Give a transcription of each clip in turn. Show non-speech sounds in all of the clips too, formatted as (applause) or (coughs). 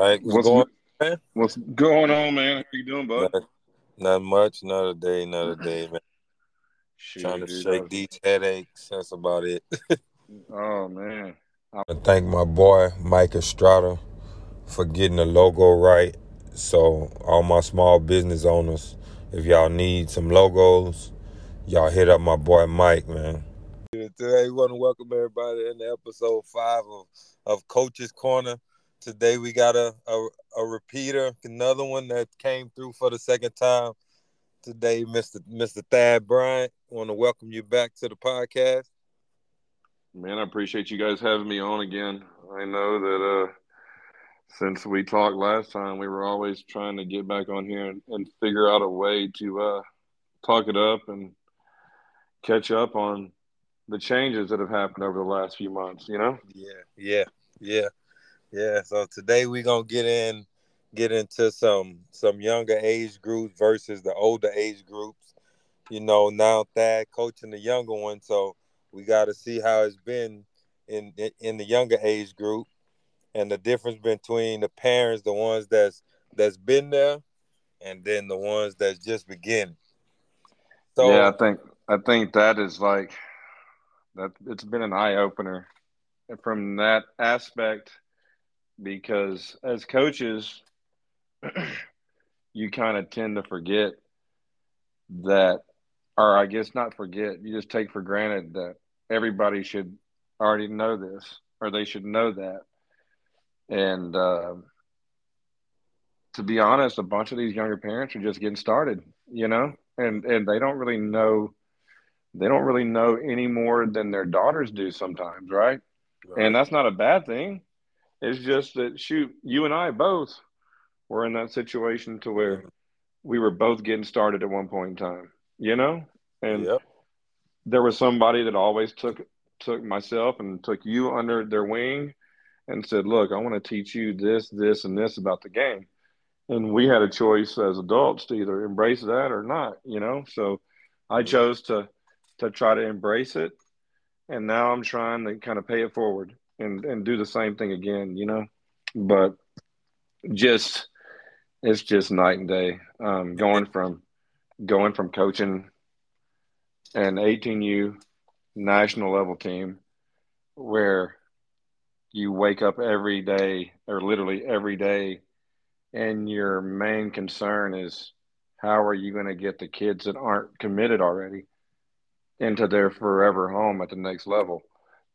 All right, what's, What's going on, man? What's going on, man? How you doing, bud? Not, not much. Another day, another day, man. Shoot, Trying to dude, shake these headaches. That's about it. (laughs) Oh man, I thank my boy Mike Estrada for getting the logo right. So all my small business owners, if y'all need some logos, y'all hit up my boy Mike, man. Today we want to welcome everybody in the episode five of, of Coach's Corner. Today we got a, a a repeater, another one that came through for the second time. Today, Mr. Mr. Thad Bryant. Want to welcome you back to the podcast. man, I appreciate you guys having me on again. I know that uh, since we talked last time, we were always trying to get back on here and, and figure out a way to uh, talk it up and catch up on the changes that have happened over the last few months. You know, Yeah, yeah, yeah, yeah. So today we're gonna get in, get into some some younger age groups versus the older age groups. You know, now Thad coaching the younger one, so we got to see how it's been in in the younger age group, and the difference between the parents, the ones that's that's been there, and then the ones that's just beginning. So yeah, I think I think that is like that. It's been an eye opener And from that aspect because as coaches, (clears throat) you kind of tend to forget that, or I guess not forget. You just take for granted that everybody should already know this, or they should know that. And uh, to be honest, a bunch of these younger parents are just getting started, you know, and and they don't really know. They don't really know any more than their daughters do sometimes, right? And that's not a bad thing. It's just that shoot, you and I both were in that situation to where we were both getting started at one point in time, you know? And yep, there was somebody that always took took myself and took you under their wing and said, "Look, I want to teach you this, this, and this about the game." And we had a choice as adults to either embrace that or not, you know. So I chose to to try to embrace it, and now I'm trying to kind of pay it forward and and do the same thing again, you know. But just it's just night and day um, going from going from coaching an 18U national level team where you wake up every day or literally every day and your main concern is how are you going to get the kids that aren't committed already into their forever home at the next level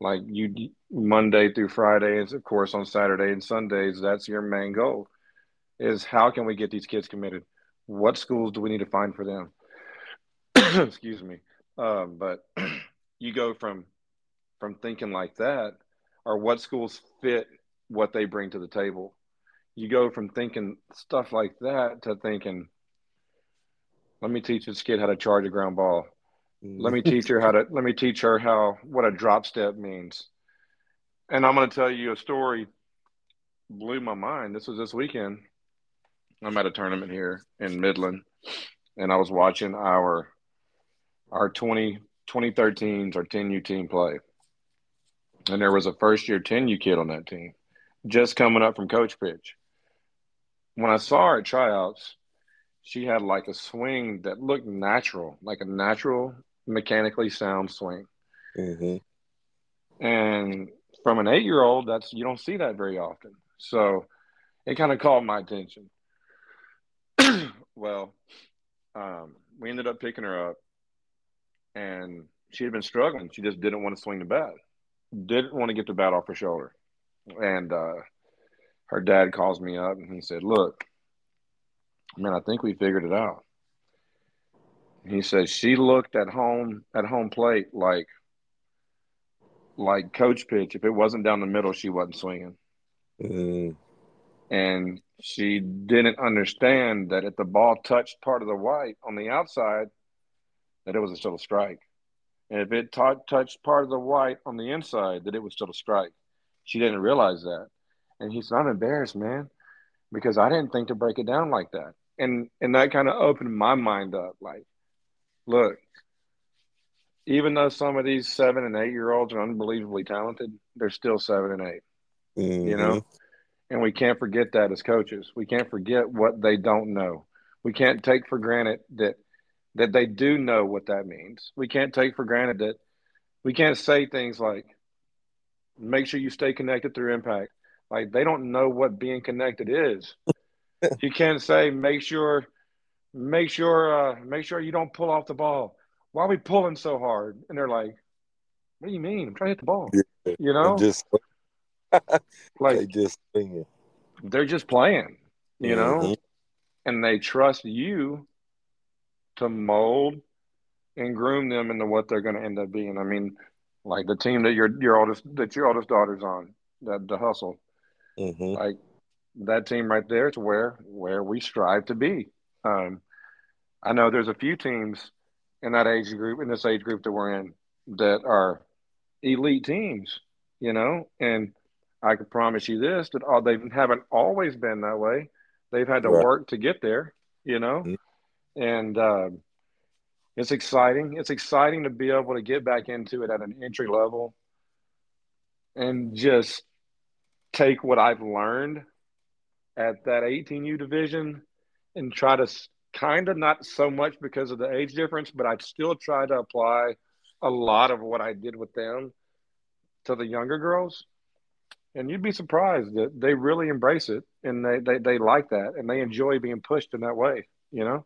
like you monday through friday and of course on saturday and sundays that's your main goal is how can we get these kids committed? What schools do we need to find for them? (clears throat) Excuse me. Um, but (clears throat) you go from from thinking like that or what schools fit what they bring to the table. You go from thinking stuff like that to thinking let me teach this kid how to charge a ground ball let me teach her how to let me teach her how what a drop step means. And i'm going to tell you a story. Blew my mind. This was this weekend. I'm at a tournament here in midland and i was watching our our 20 2013s our 10u team play. And there was a first year 10u kid on that team just coming up from coach pitch. When i saw her at tryouts she had like a swing that looked natural like a natural mechanically sound swing hmm And from an eight year old, that's you don't see that very often. So it kind of caught my attention. (clears throat) well, um, we ended up picking her up, and she had been struggling. She just didn't want to swing the bat, didn't want to get the bat off her shoulder. And uh, her dad calls me up and he said, Look, man, I think we figured it out. He says she looked at home at home plate like like coach pitch. If it wasn't down the middle, she wasn't swinging. mm and she didn't understand that if the ball touched part of the white on the outside, that it was still a strike. And if it t- touched part of the white on the inside, that it was still a strike. She didn't realize that. And he said, I'm embarrassed, man, because I didn't think to break it down like that. And and that kind of opened my mind up. Like, look, even though some of these seven and eight year olds are unbelievably talented, they're still seven and eight, you mm-hmm. know? And we can't forget that as coaches. We can't forget what they don't know. We can't take for granted that that they do know what that means. We can't take for granted that we can't say things like make sure you stay connected through impact. Like they don't know what being connected is. (laughs) you can't say make sure make sure uh, make sure you don't pull off the ball. Why are we pulling so hard? And they're like, What do you mean? I'm trying to hit the ball. Yeah, you know? Just (laughs) like they just singing. They're just playing, you Mhm. know? And they trust you to mold and groom them into what they're gonna end up being. I mean, like the team that your your oldest that your oldest daughter's on, that the hustle. Mhm. like that team right there is where where we strive to be. Um, I know there's a few teams in that age group in this age group that we're in that are elite teams, you know, and I can promise you this that all they haven't always been that way. They've had to Right. work to get there, you know, Mhm. and um, it's exciting. It's exciting to be able to get back into it at an entry level and just take what I've learned at that 18U division and try to kind of not so much because of the age difference, but I'd still try to apply a lot of what I did with them to the younger girls. And you'd be surprised that they really embrace it and they, they, they like that and they enjoy being pushed in that way, you know?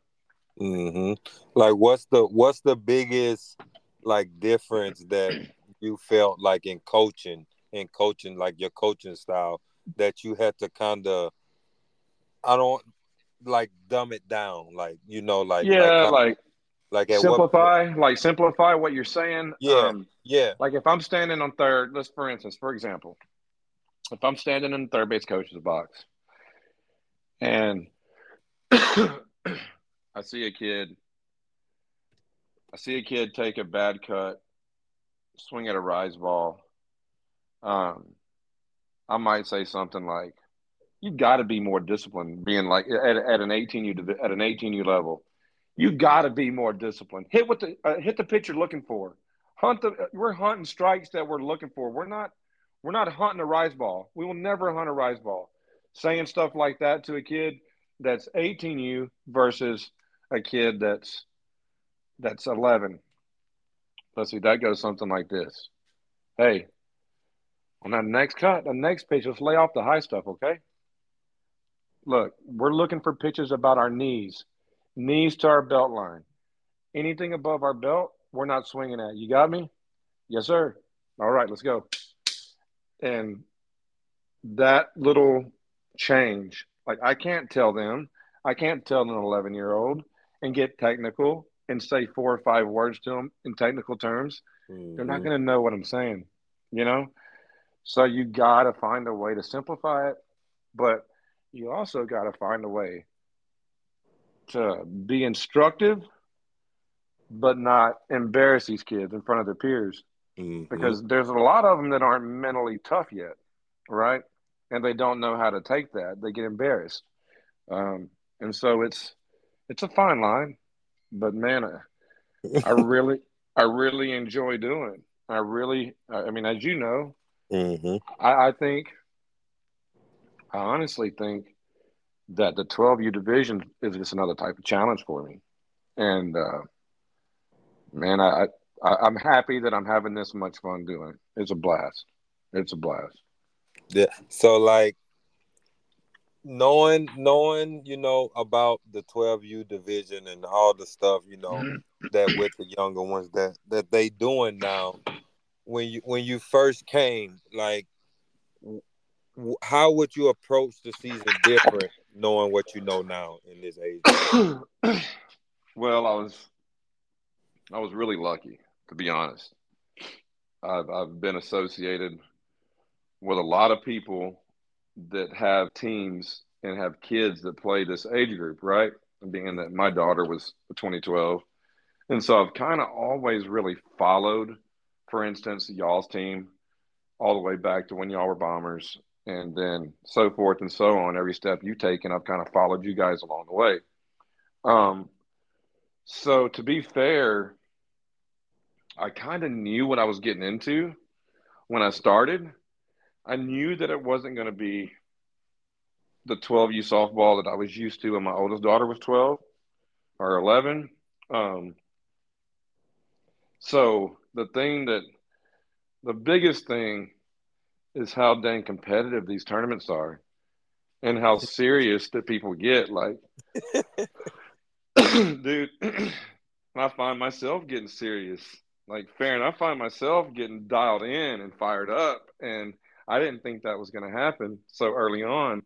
hmm Like, what's the what's the biggest like difference that (clears throat) you felt like in coaching, in coaching, like your coaching style, that you had to kind of, I don't like dumb it down, like you know, like yeah, like, like, like at simplify, like simplify what you're saying. Yeah. Um, yeah, Like if I'm standing on third, let's for instance, for example, if I'm standing in the third base coach's box and (coughs) I see a kid, I see a kid take a bad cut, swing at a rise ball. Um, I might say something like, "You got to be more disciplined." Being like at, at an 18U at an 18U level, you got to be more disciplined. Hit what the uh, hit the pitch you're looking for. Hunt the. We're hunting strikes that we're looking for. We're not. We're not hunting a rise ball. We will never hunt a rise ball. Saying stuff like that to a kid that's 18U versus a kid that's that's 11. Let's see. That goes something like this. Hey, on that next cut, the next pitch, let's lay off the high stuff, okay? Look, we're looking for pitches about our knees, knees to our belt line. Anything above our belt, we're not swinging at. You got me? Yes, sir. All right, let's go. And that little change, like I can't tell them, I can't tell an 11 year old and get technical and say four or five words to them in technical terms. They're not Mhm. going to know what I'm saying, you know? So you got to find a way to simplify it, but you also got to find a way to be instructive, but not embarrass these kids in front of their peers Mhm. because there's a lot of them that aren't mentally tough yet, right? And they don't know how to take that. They get embarrassed, um, and so it's it's a fine line. But man, I, I (laughs) really I really enjoy doing. I really, I mean, as you know, Mhm. I, I think, I honestly think that the 12U division is just another type of challenge for me. And uh, man, I, I I'm happy that I'm having this much fun doing it. It's a blast. It's a blast. Yeah. So like knowing knowing, you know, about the 12U division and all the stuff, you know, (clears throat) that with the younger ones that that they doing now. When you when you first came, like how would you approach the season different knowing what you know now in this age? (clears throat) well, I was I was really lucky, to be honest. I've I've been associated with a lot of people that have teams and have kids that play this age group, right? Being that my daughter was 2012. And so I've kind of always really followed, for instance, y'all's team all the way back to when y'all were bombers and then so forth and so on. Every step you take, and I've kind of followed you guys along the way. Um, so to be fair, I kind of knew what I was getting into when I started. I knew that it wasn't going to be the 12U softball that I was used to when my oldest daughter was 12 or 11. Um, so the thing that the biggest thing is how dang competitive these tournaments are and how (laughs) serious that people get. Like, (laughs) dude, (clears throat) I find myself getting serious. Like, fair, and I find myself getting dialed in and fired up. And I didn't think that was going to happen so early on.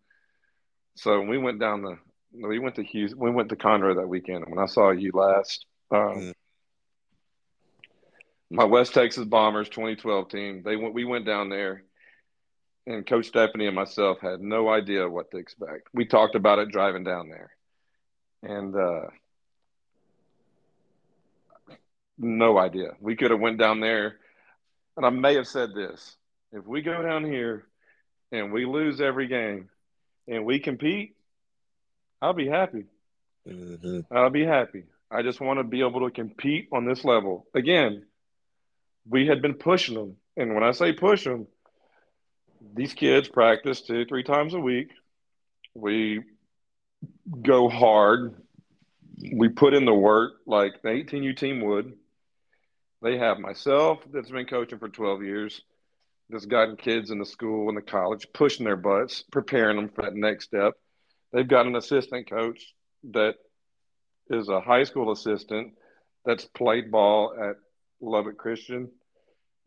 So we went down the, we went to Houston, we went to Conroe that weekend. When I saw you last, um, mm my West Texas Bombers 2012 team, they went, we went down there and Coach Stephanie and myself had no idea what to expect. We talked about it driving down there, and uh, no idea. We could have went down there, and I may have said this: if we go down here and we lose every game, and we compete, I'll be happy. Mm-hmm. I'll be happy. I just want to be able to compete on this level again. We had been pushing them, and when I say push them these kids practice two, three times a week. We go hard. We put in the work like the 18U team would. They have myself that's been coaching for 12 years, that's gotten kids in the school and the college, pushing their butts, preparing them for that next step. They've got an assistant coach that is a high school assistant that's played ball at Lubbock Christian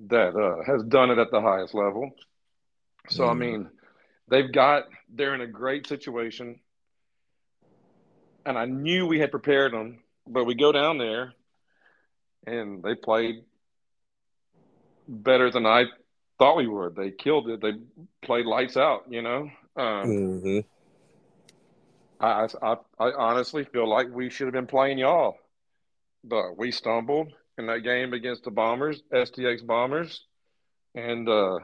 that uh, has done it at the highest level. So mm. I mean, they've got they're in a great situation, and I knew we had prepared them, but we go down there, and they played better than I thought we would. They killed it. They played lights out. You know. Um, mm-hmm. I, I I honestly feel like we should have been playing y'all, but we stumbled in that game against the Bombers, STX Bombers, and uh,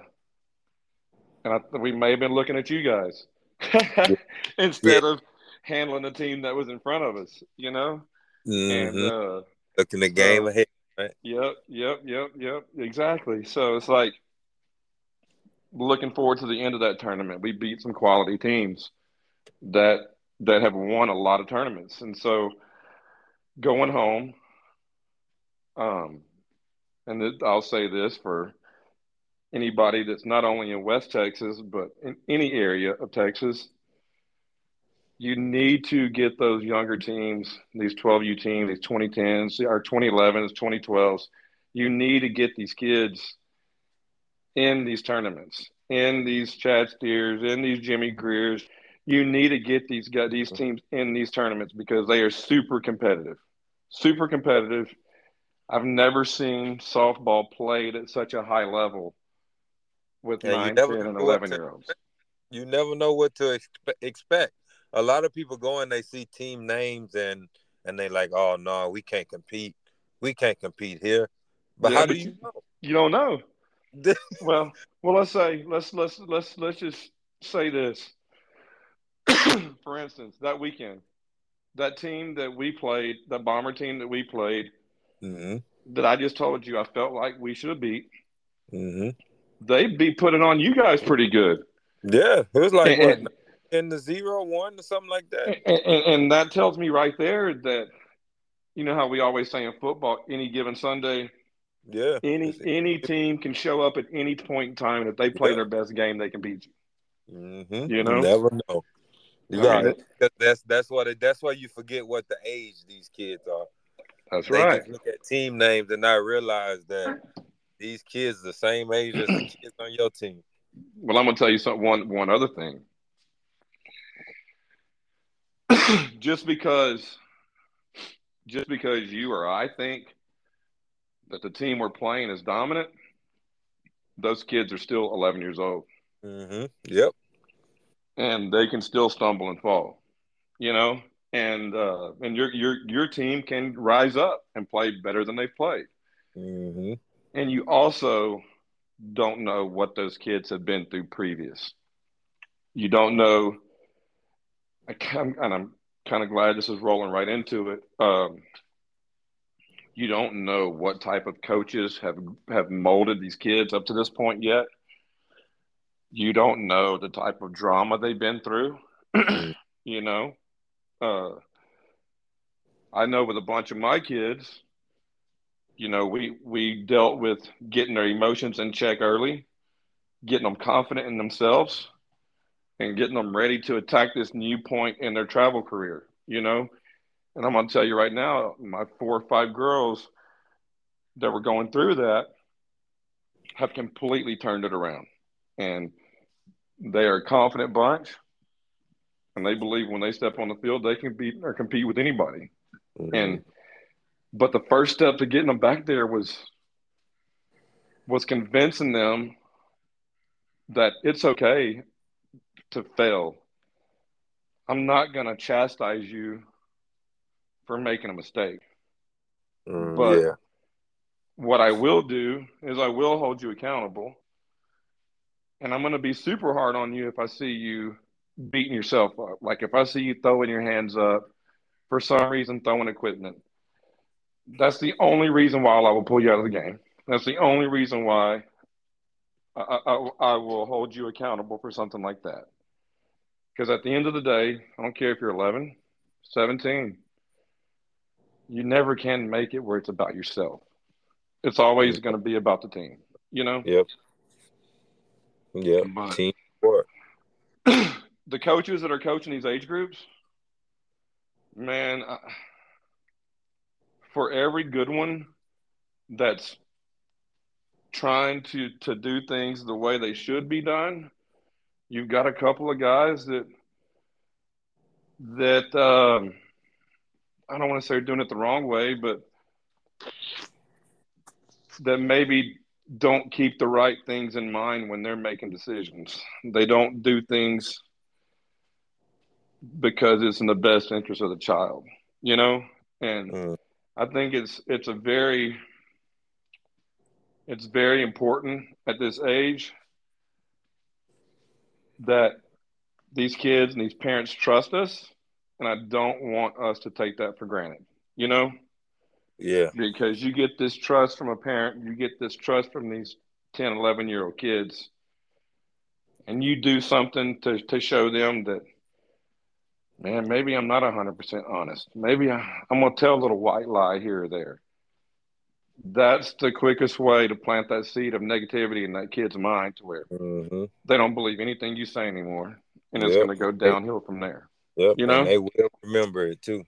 and I, we may have been looking at you guys (laughs) instead yeah. of handling the team that was in front of us. You know, mm-hmm. and uh, looking the game ahead. Right? Yep, yep, yep, yep. Exactly. So it's like looking forward to the end of that tournament. We beat some quality teams that that have won a lot of tournaments, and so going home. Um, and I'll say this for anybody that's not only in West Texas, but in any area of Texas, you need to get those younger teams, these 12U teams, these 2010s, our 2011s, 2012s. You need to get these kids in these tournaments, in these Chad Steers, in these Jimmy Greers. You need to get these guys, these teams in these tournaments because they are super competitive, super competitive. I've never seen softball played at such a high level with yeah, 9, 10, and 11 year olds. You never know what to expe- expect. A lot of people go and they see team names and and they like, oh no, we can't compete. We can't compete here. But yeah, how but do you know? You don't know. (laughs) well, well, let's say let's let's let's let's just say this. (clears throat) For instance, that weekend, that team that we played, the bomber team that we played, mm-hmm. that I just told you, I felt like we should have beat. Mm-hmm they'd be putting on you guys pretty good. Yeah, it was like and, what, in the zero one or something like that. And, and, and, that tells me right there that you know how we always say in football, any given Sunday. Yeah. Any any team can show up at any point in time, and if they play yeah. their best game, they can beat you. Mm-hmm. You know, you never know. You got it. That's that's what it, that's why you forget what the age these kids are. That's they right. look at team names and not realize that these kids the same age as the (clears throat) kids on your team. Well, I'm gonna tell you something. One one other thing. (clears throat) just because, just because you or I think that the team we're playing is dominant, those kids are still 11 years old. Mm-hmm. Yep. And they can still stumble and fall, you know. And uh, and your your your team can rise up and play better than they've played. Mm-hmm and you also don't know what those kids have been through previous. You don't know, and I'm kind of glad this is rolling right into it. Um, you don't know what type of coaches have have molded these kids up to this point yet. You don't know the type of drama they've been through. (clears throat) you know, uh, I know with a bunch of my kids, you know, we we dealt with getting their emotions in check early, getting them confident in themselves, and getting them ready to attack this new point in their travel career. You know, and I'm gonna tell you right now, my four or five girls that were going through that have completely turned it around, and they are a confident bunch, and they believe when they step on the field they can beat or compete with anybody. Mm-hmm. And but the first step to getting them back there was was convincing them that it's okay to fail. I'm not going to chastise you for making a mistake. Mm, but yeah. what I will do is I will hold you accountable. And I'm going to be super hard on you if I see you beating yourself up. Like if I see you throwing your hands up for some reason, throwing equipment. That's the only reason why I will pull you out of the game. That's the only reason why I, I, I will hold you accountable for something like that. Because at the end of the day, I don't care if you're 11, 17, you never can make it where it's about yourself. It's always going to be about the team, you know? Yep. Yep. But team (clears throat) the coaches that are coaching these age groups, man, for every good one that's trying to to do things the way they should be done, you've got a couple of guys that that um, I don't want to say doing it the wrong way, but that maybe don't keep the right things in mind when they're making decisions. They don't do things because it's in the best interest of the child, you know? And mm. I think it's it's a very it's very important at this age that these kids and these parents trust us and I don't want us to take that for granted. You know? Yeah. Because you get this trust from a parent, you get this trust from these 10, 11 year old kids, and you do something to, to show them that, man, maybe I'm not 100% honest. Maybe I, I'm going to tell a little white lie here or there. That's the quickest way to plant that seed of negativity in that kid's mind to where mm-hmm. they don't believe anything you say anymore. And it's yep. going to go downhill from there. Yep. You know, and they will remember it too.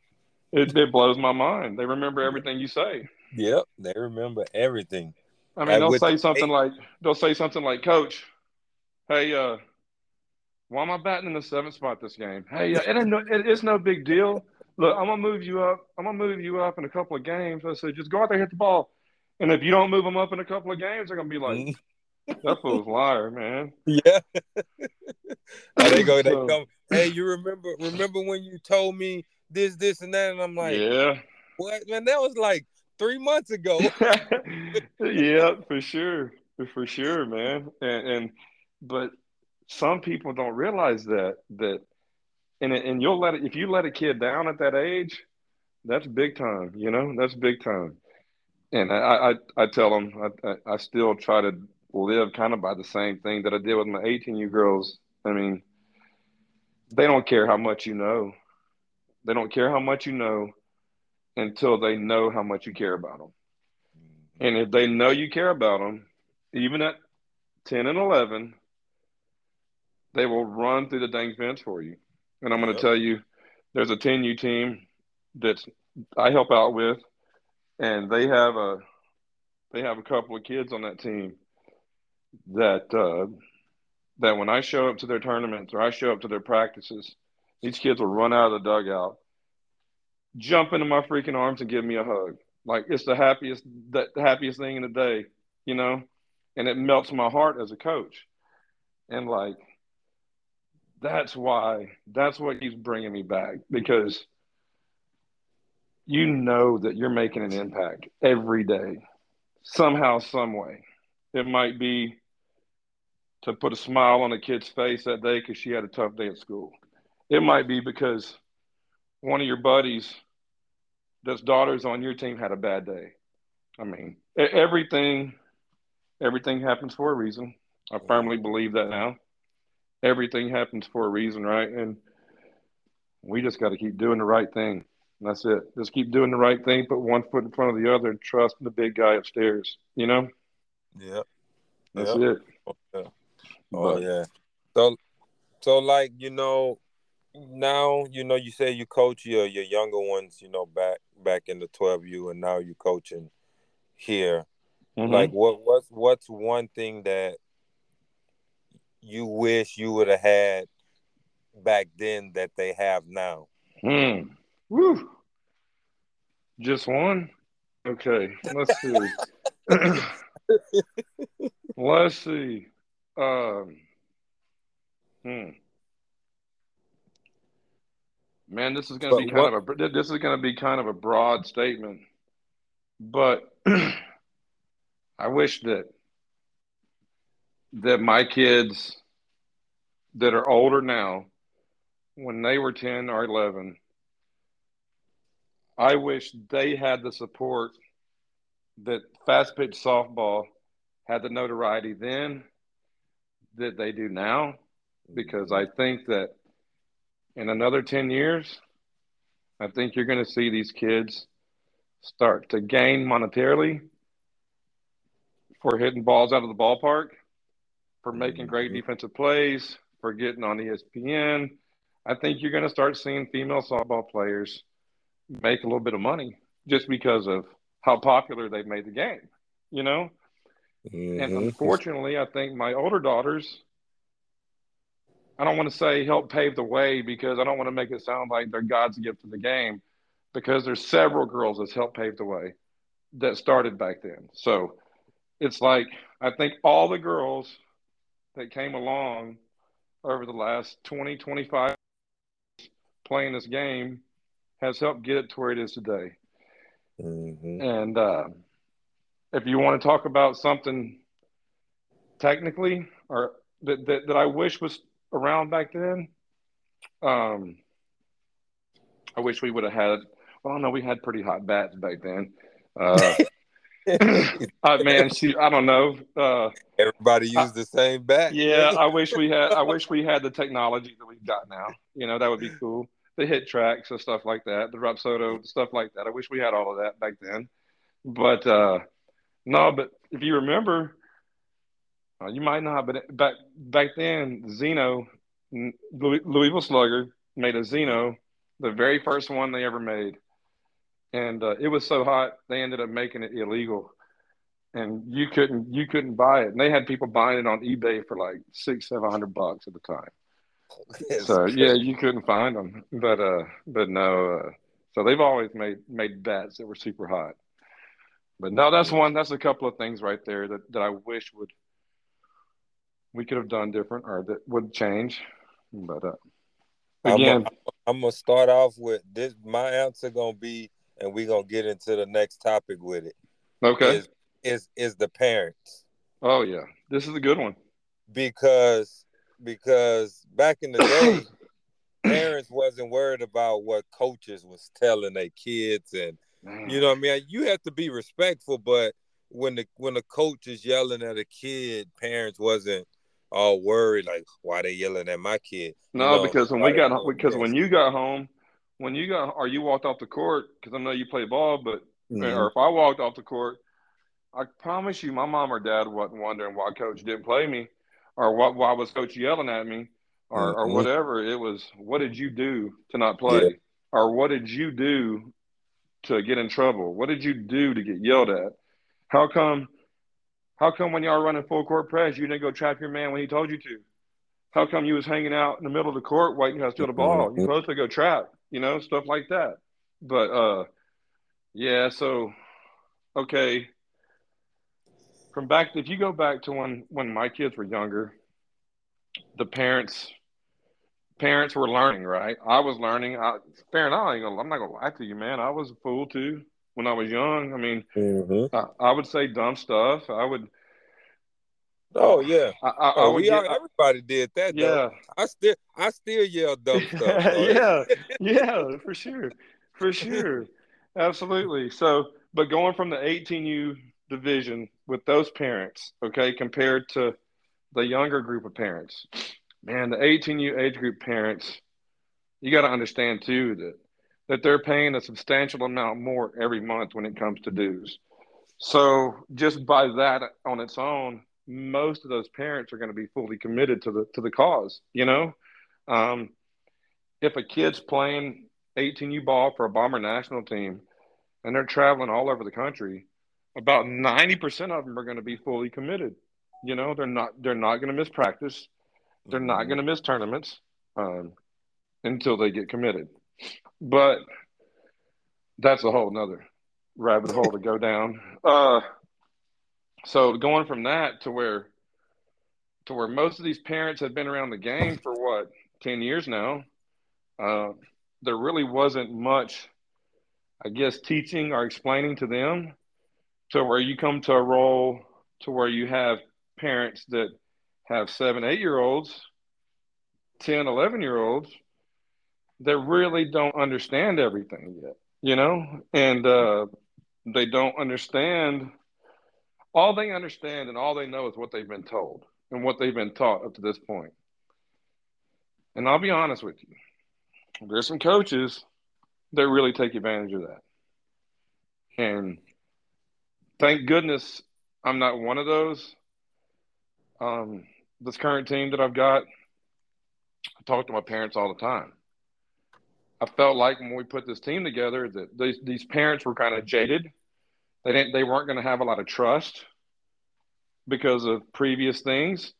It, it blows my mind. They remember everything you say. Yep, they remember everything. I mean, they'll say something like they'll say something like, "Coach, hey, uh, why am I batting in the seventh spot this game? Hey, it ain't no, it, it's no big deal. Look, I'm gonna move you up. I'm gonna move you up in a couple of games. I said, just go out there hit the ball, and if you don't move them up in a couple of games, they're gonna be like, that fool's liar, man. (laughs) Yeah. (laughs) they go, they come. Hey, you remember remember when you told me this, this, and that? And I'm like, yeah. What man? That was like three months ago. (laughs) yeah, for sure, for sure, man. And, and but some people don't realize that that, and and you'll let it if you let a kid down at that age, that's big time. You know, that's big time. And I I, I tell them I, I still try to live kind of by the same thing that I did with my 18 year girls. I mean, they don't care how much you know. They don't care how much you know until they know how much you care about them. Mm-hmm. And if they know you care about them, even at 10 and 11, they will run through the dang fence for you. And I'm going to yep. tell you, there's a 10U team that I help out with, and they have a they have a couple of kids on that team that uh, that when I show up to their tournaments or I show up to their practices, these kids will run out of the dugout, jump into my freaking arms and give me a hug. Like it's the happiest the happiest thing in the day, you know? And it melts my heart as a coach. And like that's why that's what he's bringing me back because you know that you're making an impact every day somehow some way it might be to put a smile on a kid's face that day because she had a tough day at school. It might be because one of your buddies that's daughters on your team had a bad day. I mean, everything everything happens for a reason. I firmly believe that now. Everything happens for a reason, right? And we just got to keep doing the right thing. That's it. Just keep doing the right thing. Put one foot in front of the other, and trust the big guy upstairs. You know. Yeah. That's yeah. it. Oh, yeah. Oh, yeah. So, so like you know, now you know you say you coach your your younger ones. You know, back back in the twelve U, and now you coaching here. Mm-hmm. Like, what what's what's one thing that you wish you would have had back then that they have now? Hmm. Woo. Just one? Okay. Let's see. (laughs) let's see. Um, hmm. Man, this is going to be kind what? of a this is going to be kind of a broad statement, but (clears throat) I wish that that my kids that are older now, when they were ten or eleven, I wish they had the support that fast pitch softball had the notoriety then that they do now, because I think that in another 10 years, I think you're going to see these kids start to gain monetarily for hitting balls out of the ballpark, for making great mm-hmm. defensive plays, for getting on ESPN. I think you're going to start seeing female softball players make a little bit of money just because of how popular they've made the game, you know? Mm-hmm. And unfortunately, I think my older daughters, I don't want to say help pave the way because I don't want to make it sound like they're God's gift to the game because there's several girls that's helped pave the way that started back then. So it's like I think all the girls that came along over the last 20, 25 playing this game has helped get it to where it is today. Mm-hmm. And uh, if you want to talk about something technically or that, that, that I wish was around back then, um, I wish we would have had. Well, no, we had pretty hot bats back then. Uh, (laughs) (laughs) uh, man, she, I don't know. Uh, Everybody used I, the same bat. Yeah, I wish we had. I wish we had the technology that we've got now. You know, that would be cool the HitTrax and stuff like that, the Rapsodo stuff like that. I wish we had all of that back then, but uh, no. But if you remember, uh, you might not. But back back then, Xeno, Louisville Slugger made a Xeno, the very first one they ever made, and uh, it was so hot they ended up making it illegal, and you couldn't you couldn't buy it. And they had people buying it on eBay for like six seven hundred bucks at the time (laughs) so yeah, you couldn't find them, but uh, but no. Uh, so they've always made made bats that were super hot. But no, that's one. That's a couple of things right there that, that I wish would we could have done different or that would change. But uh, again, I'm, I'm gonna start off with this. My answer gonna be, and we're gonna get into the next topic with it. Okay, is is, is the parents? Oh yeah, this is a good one because because back in the (coughs) day, parents wasn't worried about what coaches was telling their kids, and you know, what I mean, you have to be respectful, but when the when the coach is yelling at a kid, parents wasn't all worried like why they yelling at my kid. No, you know, because when we got oh, because when you got home, when you got or you walked off the court because I know you play ball, but mm-hmm. or if I walked off the court, I promise you, my mom or dad wasn't wondering why coach didn't play me or what why was coach yelling at me or, mm-hmm. or whatever. It was what did you do to not play? Yeah. or what did you do to get in trouble? What did you do to get yelled at? How come how come when y'all running full court press you didn't go trap your man when he told you to? How come you was hanging out in the middle of the court waiting to steal the ball? You're supposed to go trap you know stuff like that. But uh yeah so okay. From back if you go back to when when my kids were younger the parents parents were learning right? I was learning. I, fair enough I am not gonna lie to you man. I was a fool too when i was young. I mean mm-hmm. I, I, would say dumb stuff. I would oh yeah I, I, oh, we get, everybody did that yeah though. i still i still yell dumb stuff (laughs) yeah (laughs) yeah for sure for sure absolutely so but going from the 18u division with those parents, okay, compared to the younger group of parents. Man, the 18U age group parents you got to understand too that that they're paying a substantial amount more every month when it comes to dues. So just by that on its own, most of those parents are going to be fully committed to the to the cause. You know, um, if a kid's playing 18U ball for a Bomber national team, and they're traveling all over the country, about 90% of them are going to be fully committed. You know, they're not they're not going to miss practice. They're not mm-hmm. going to miss tournaments um, until they get committed. But that's a whole nother rabbit hole to go down. Uh, so going from that to where to where most of these parents have been around the game for what 10 years now uh, there really wasn't much i guess teaching or explaining to them to where you come to a role to where you have parents that have seven eight year olds 10 11 year olds that really don't understand everything yet you know? And uh, they don't understand all they understand and all they know is what they've been told and what they've been taught up to this point. And I'll be honest with you, there's some coaches that really take advantage of that. And thank goodness I'm not one of those. Um, this current team that I've got, I talk to my parents all the time. I felt like when we put this team together that these, these parents were kind of jaded they didn't. They weren't going to have a lot of trust because of previous things,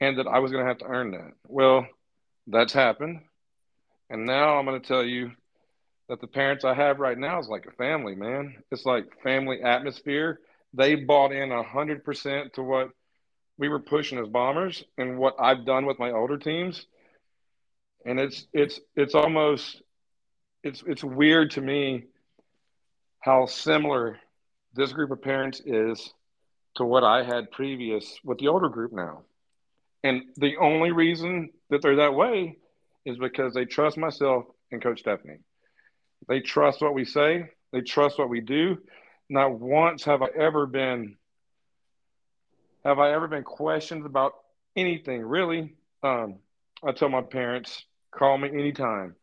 and that I was going to have to earn that. Well, that's happened, and now I'm going to tell you that the parents I have right now is like a family, man. It's like family atmosphere. They bought in hundred percent to what we were pushing as bombers and what I've done with my older teams. And it's it's it's almost it's it's weird to me how similar this group of parents is to what I had previous with the older group now. And the only reason that they're that way is because they trust myself and Coach Stephanie. They trust what we say, they trust what we do. Not once have I ever been have I ever been questioned about anything really. Um, I tell my parents, call me anytime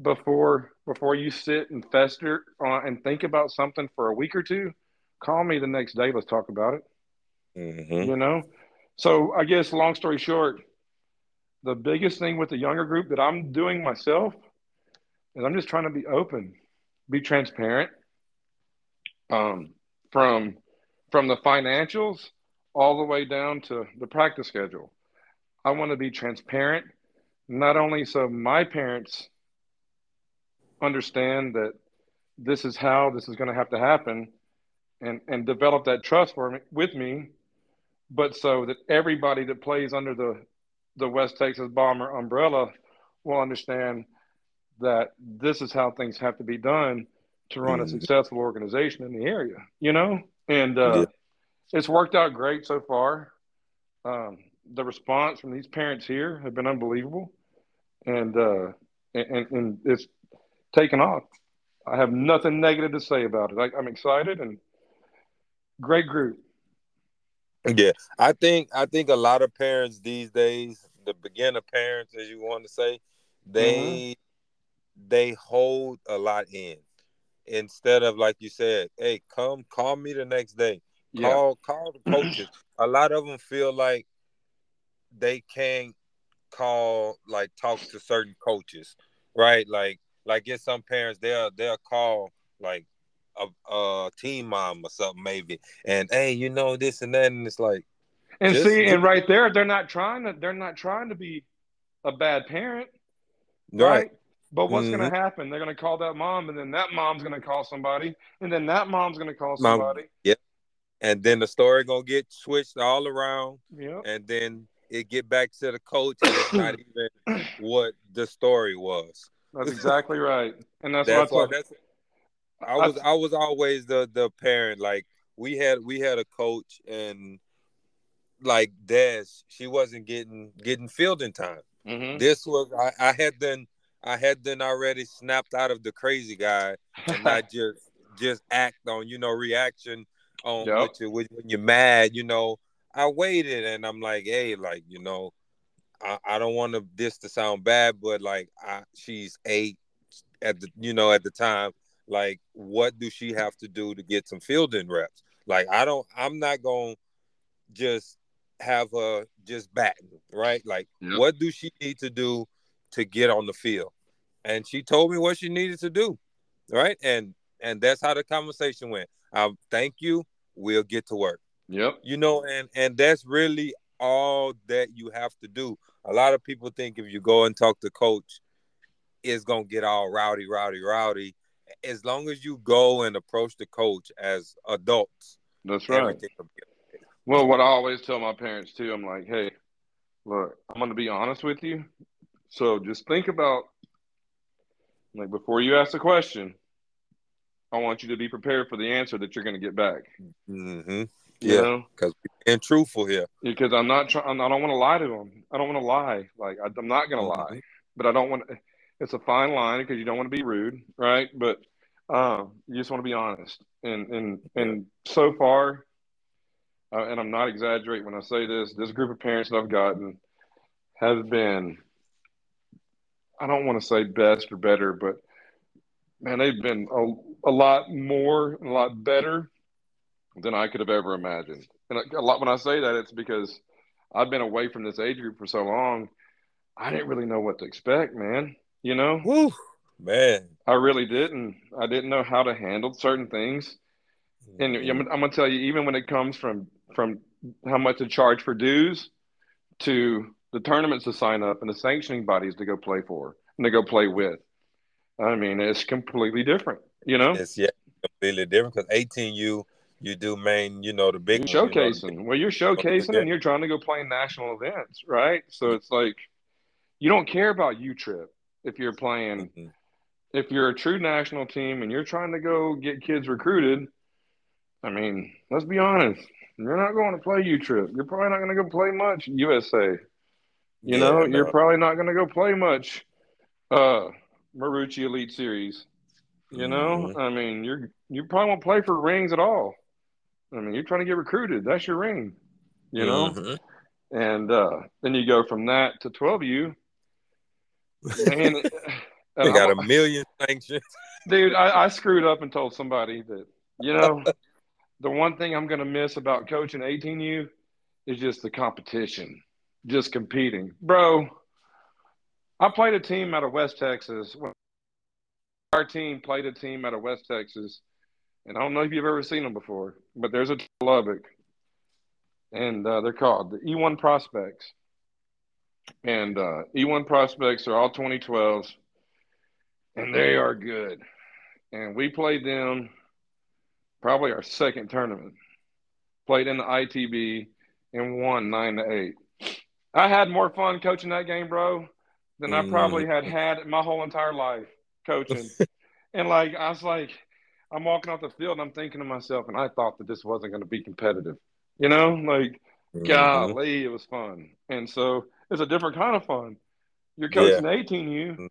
before before you sit and fester on, and think about something for a week or two call me the next day. Let's talk about it. Mm-hmm. You know? So I guess long story short, the biggest thing with the younger group that I'm doing myself is I'm just trying to be open, be transparent. Um, from from the financials all the way down to the practice schedule. I want to be transparent, not only so my parents understand that this is how this is going to have to happen, and and develop that trust for me with me, but so that everybody that plays under the the West Texas Bomber umbrella will understand that this is how things have to be done to run mm. a successful organization in the area, you know? And uh, yeah. it's worked out great so far. Um, the response from these parents here have been unbelievable. And, uh, and, and it's taken off. I have nothing negative to say about it. I, I'm excited and Great group. Yeah, I think I think a lot of parents these days, the beginner parents, as you want to say, they mm-hmm. they hold a lot in instead of like you said, hey, come call me the next day. Yeah. Call call the coaches. (clears throat) a lot of them feel like they can't call like talk to certain coaches, right? Like like get some parents they'll they'll call like a, a team mom or something maybe, and hey, you know this and that, and it's like, and just, see, and right there, they're not trying to they're not trying to be a bad parent, right? right? But what's mm-hmm. going to happen? They're going to call that mom, and then that mom's going to call somebody, and then that mom's going to call somebody. Mom, yep. And then the story going to get switched all around. Yep. And then it get back to the coach, and it's not (coughs) even what the story was. That's exactly right. And that's, that's what I told. That's, I was I was always the the parent. Like we had we had a coach and like Des, she wasn't getting getting fielding time. Mm-hmm. This was I, I had then I had then already snapped out of the crazy guy and not (laughs) just just act on you know reaction on yep. you, when you're mad. You know I waited and I'm like, hey, like you know, I, I don't want this to sound bad, but like I, she's eight at the you know at the time. Like, what do she have to do to get some fielding reps? Like, I don't. I'm not gonna just have her just batting, right? Like, yep. what do she need to do to get on the field? And she told me what she needed to do, right? And and that's how the conversation went. I thank you. We'll get to work. Yep. You know, and and that's really all that you have to do. A lot of people think if you go and talk to coach, it's gonna get all rowdy, rowdy, rowdy. As long as you go and approach the coach as adults, that's right. Well, what I always tell my parents too, I'm like, hey, look, I'm gonna be honest with you. So just think about like before you ask the question, I want you to be prepared for the answer that you're going to get back. Mm-hmm. Yeah, because being truthful here. Because I'm not trying. I don't want to lie to them. I don't want to lie. Like I, am not going to mm-hmm. lie, but I don't want. It's a fine line because you don't want to be rude, right? But um, you just want to be honest. And and and so far, uh, and I'm not exaggerating when I say this. This group of parents that I've gotten have been. I don't want to say best or better, but man, they've been a, a lot more, a lot better than I could have ever imagined. And a lot when I say that, it's because I've been away from this age group for so long. I didn't really know what to expect, man. You know, Woo, man, I really didn't. I didn't know how to handle certain things. And mm-hmm. I'm, I'm gonna tell you, even when it comes from from how much to charge for dues to the tournaments to sign up and the sanctioning bodies to go play for and to go play with. I mean, it's completely different, you know? It's yeah, completely different because 18U, you do main, you know, the big you're showcasing. You know, well, you're showcasing and you're trying to go play in national events, right? So it's like you don't care about U trip if you're playing. Mm-hmm. If you're a true national team and you're trying to go get kids recruited, I mean, let's be honest. You're not going to play U trip. You're probably not going to go play much USA. You yeah, know, no. you're probably not going to go play much uh Marucci Elite Series. You know, mm-hmm. I mean, you're you probably won't play for rings at all. I mean, you're trying to get recruited. That's your ring. You know, mm-hmm. and uh, then you go from that to 12U. And (laughs) they got a million sanctions. Dude, I, I screwed up and told somebody that you know the one thing I'm going to miss about coaching 18U is just the competition, just competing, bro. I played a team out of West Texas. Our team played a team out of West Texas, and I don't know if you've ever seen them before, but there's a Lubbock, and uh, they're called the E1 Prospects. And uh, E1 Prospects are all 2012s, and they are good. And we played them probably our second tournament. Played in the ITB and won nine to eight. I had more fun coaching that game, bro, than I probably mm. had had my whole entire life coaching. (laughs) and like I was like, I'm walking off the field and I'm thinking to myself, and I thought that this wasn't going to be competitive. You know, like mm-hmm. golly, it was fun. And so it's a different kind of fun. You're coaching yeah. 18U, mm.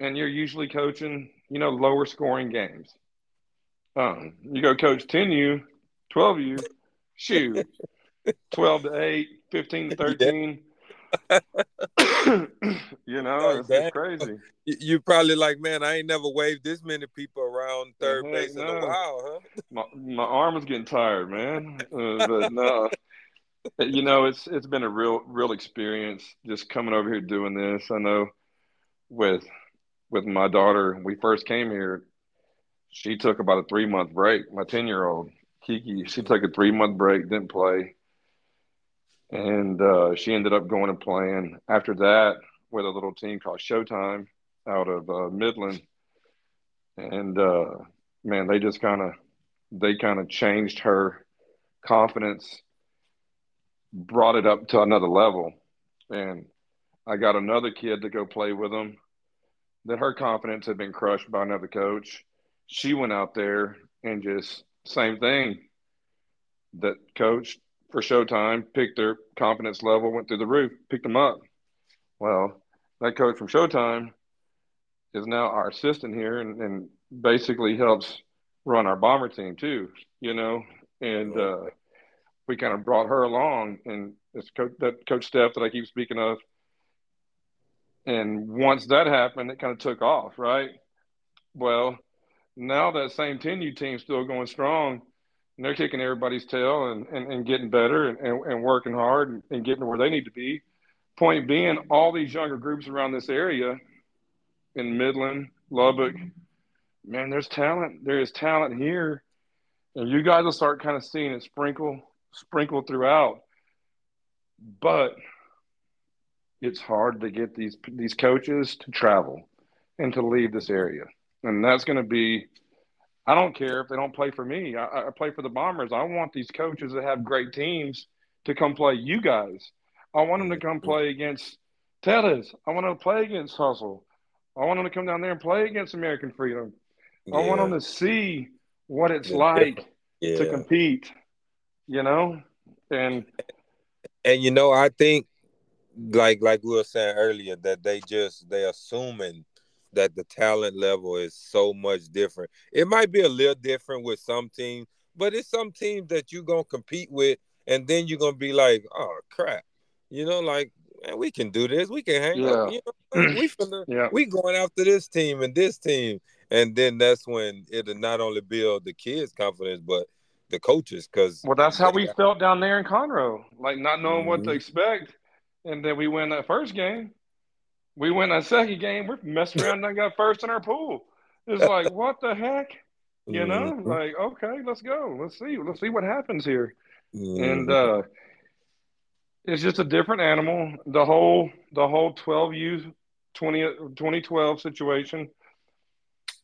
and you're usually coaching, you know, lower scoring games. Um, you go coach 10U, 12U, shoot, (laughs) 12 to 8, 15 to (laughs) 13. (laughs) you know, it's, it's, crazy. You probably like, man, I ain't never waved this many people around third Heck base no. in a while, huh? My, my arm is getting tired, man. Uh, but no, you know, it's it's been a real real experience just coming over here doing this. I know with with my daughter, when we first came here, she took about a three month break. My ten year old Kiki, she took a three month break, didn't play and uh, she ended up going and playing after that with a little team called Showtime out of uh, Midland, and uh, man, they just kind of they kind of changed her confidence, brought it up to another level, and I got another kid to go play with them. That her confidence had been crushed by another coach. She went out there and just same thing. That coach for Showtime, picked their confidence level, went through the roof, picked them up. Well, that coach from Showtime is now our assistant here and, and basically helps run our bomber team too, you know. And uh, we kind of brought her along, and it's coach, that coach Steph that I keep speaking of. And once that happened, it kind of took off, right? Well, now that same 10U team's still going strong, and they're kicking everybody's tail and, and, and getting better and, and, and working hard and, and getting where they need to be. Point being, all these younger groups around this area in Midland, Lubbock, man, there's talent. There is talent here. And you guys will start kind of seeing it sprinkle, sprinkle throughout. But it's hard to get these these coaches to travel and to leave this area. And that's going to be I don't care if they don't play for me. I, I, play for the Bombers. I want these coaches that have great teams to come play you guys. I want them to come play against Tellez. I want them to play against Hustle. I want them to come down there and play against American Freedom. Yeah. I want them to see what it's like yeah. to compete, you know? And and you know, I think like like we were saying earlier that they just they assuming that the talent level is so much different. It might be a little different with some teams, but it's some teams that you're gonna compete with, and then you're gonna be like, oh crap, you know, like man, we can do this, we can hang yeah. up, you know, we (clears throat) finna, yeah. we going after this team and this team, and then that's when it'll not only build the kids' confidence, but the coaches, because well, that's how we got... felt down there in Conroe, like not knowing mm-hmm. what to mm-hmm. expect, and then we win that first game we win that second game. We're messing around and got first in our pool. It's (laughs) like, what the heck? You know, mm-hmm. like, okay, let's go. Let's see. Let's see what happens here. Mm-hmm. And uh it's just a different animal. The whole the whole 12U 20, 2012 situation.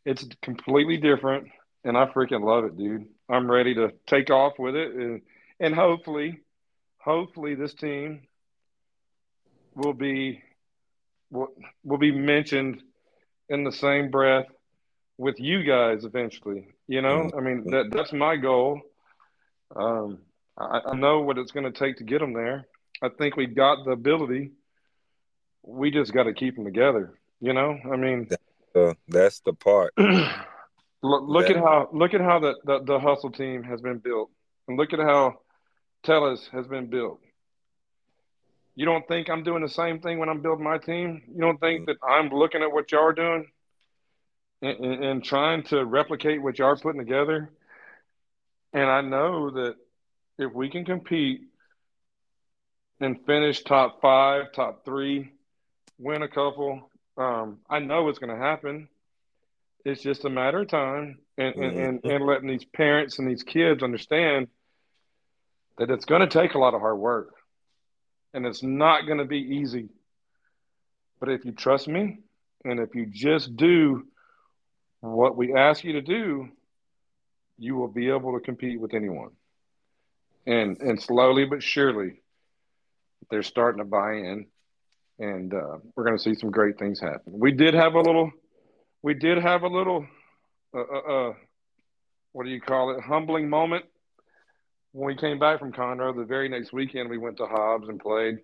It's completely different. And I freaking love it, dude. I'm ready to take off with it and and hopefully, hopefully this team will be will, will be mentioned in the same breath with you guys eventually. You know, I mean that that's my goal. Um, I, I know what it's going to take to get them there. I think we got the ability. We just got to keep them together. You know, I mean, uh, that's the part. (clears throat) look, look at how look at how the, the, the hustle team has been built, and look at how Tellez has been built. You don't think I'm doing the same thing when I'm building my team? You don't think that I'm looking at what y'all are doing and, and, and trying to replicate what y'all are putting together? And I know that if we can compete and finish top five, top three, win a couple, um, I know it's going to happen. It's just a matter of time and, and, and, and letting these parents and these kids understand that it's going to take a lot of hard work and it's not going to be easy. But if you trust me, and if you just do what we ask you to do, you will be able to compete with anyone. And and slowly but surely, they're starting to buy in, and uh, we're going to see some great things happen. We did have a little, we did have a little, uh, uh, uh what do you call it, humbling moment when we came back from Conroe, the very next weekend we went to Hobbs and played.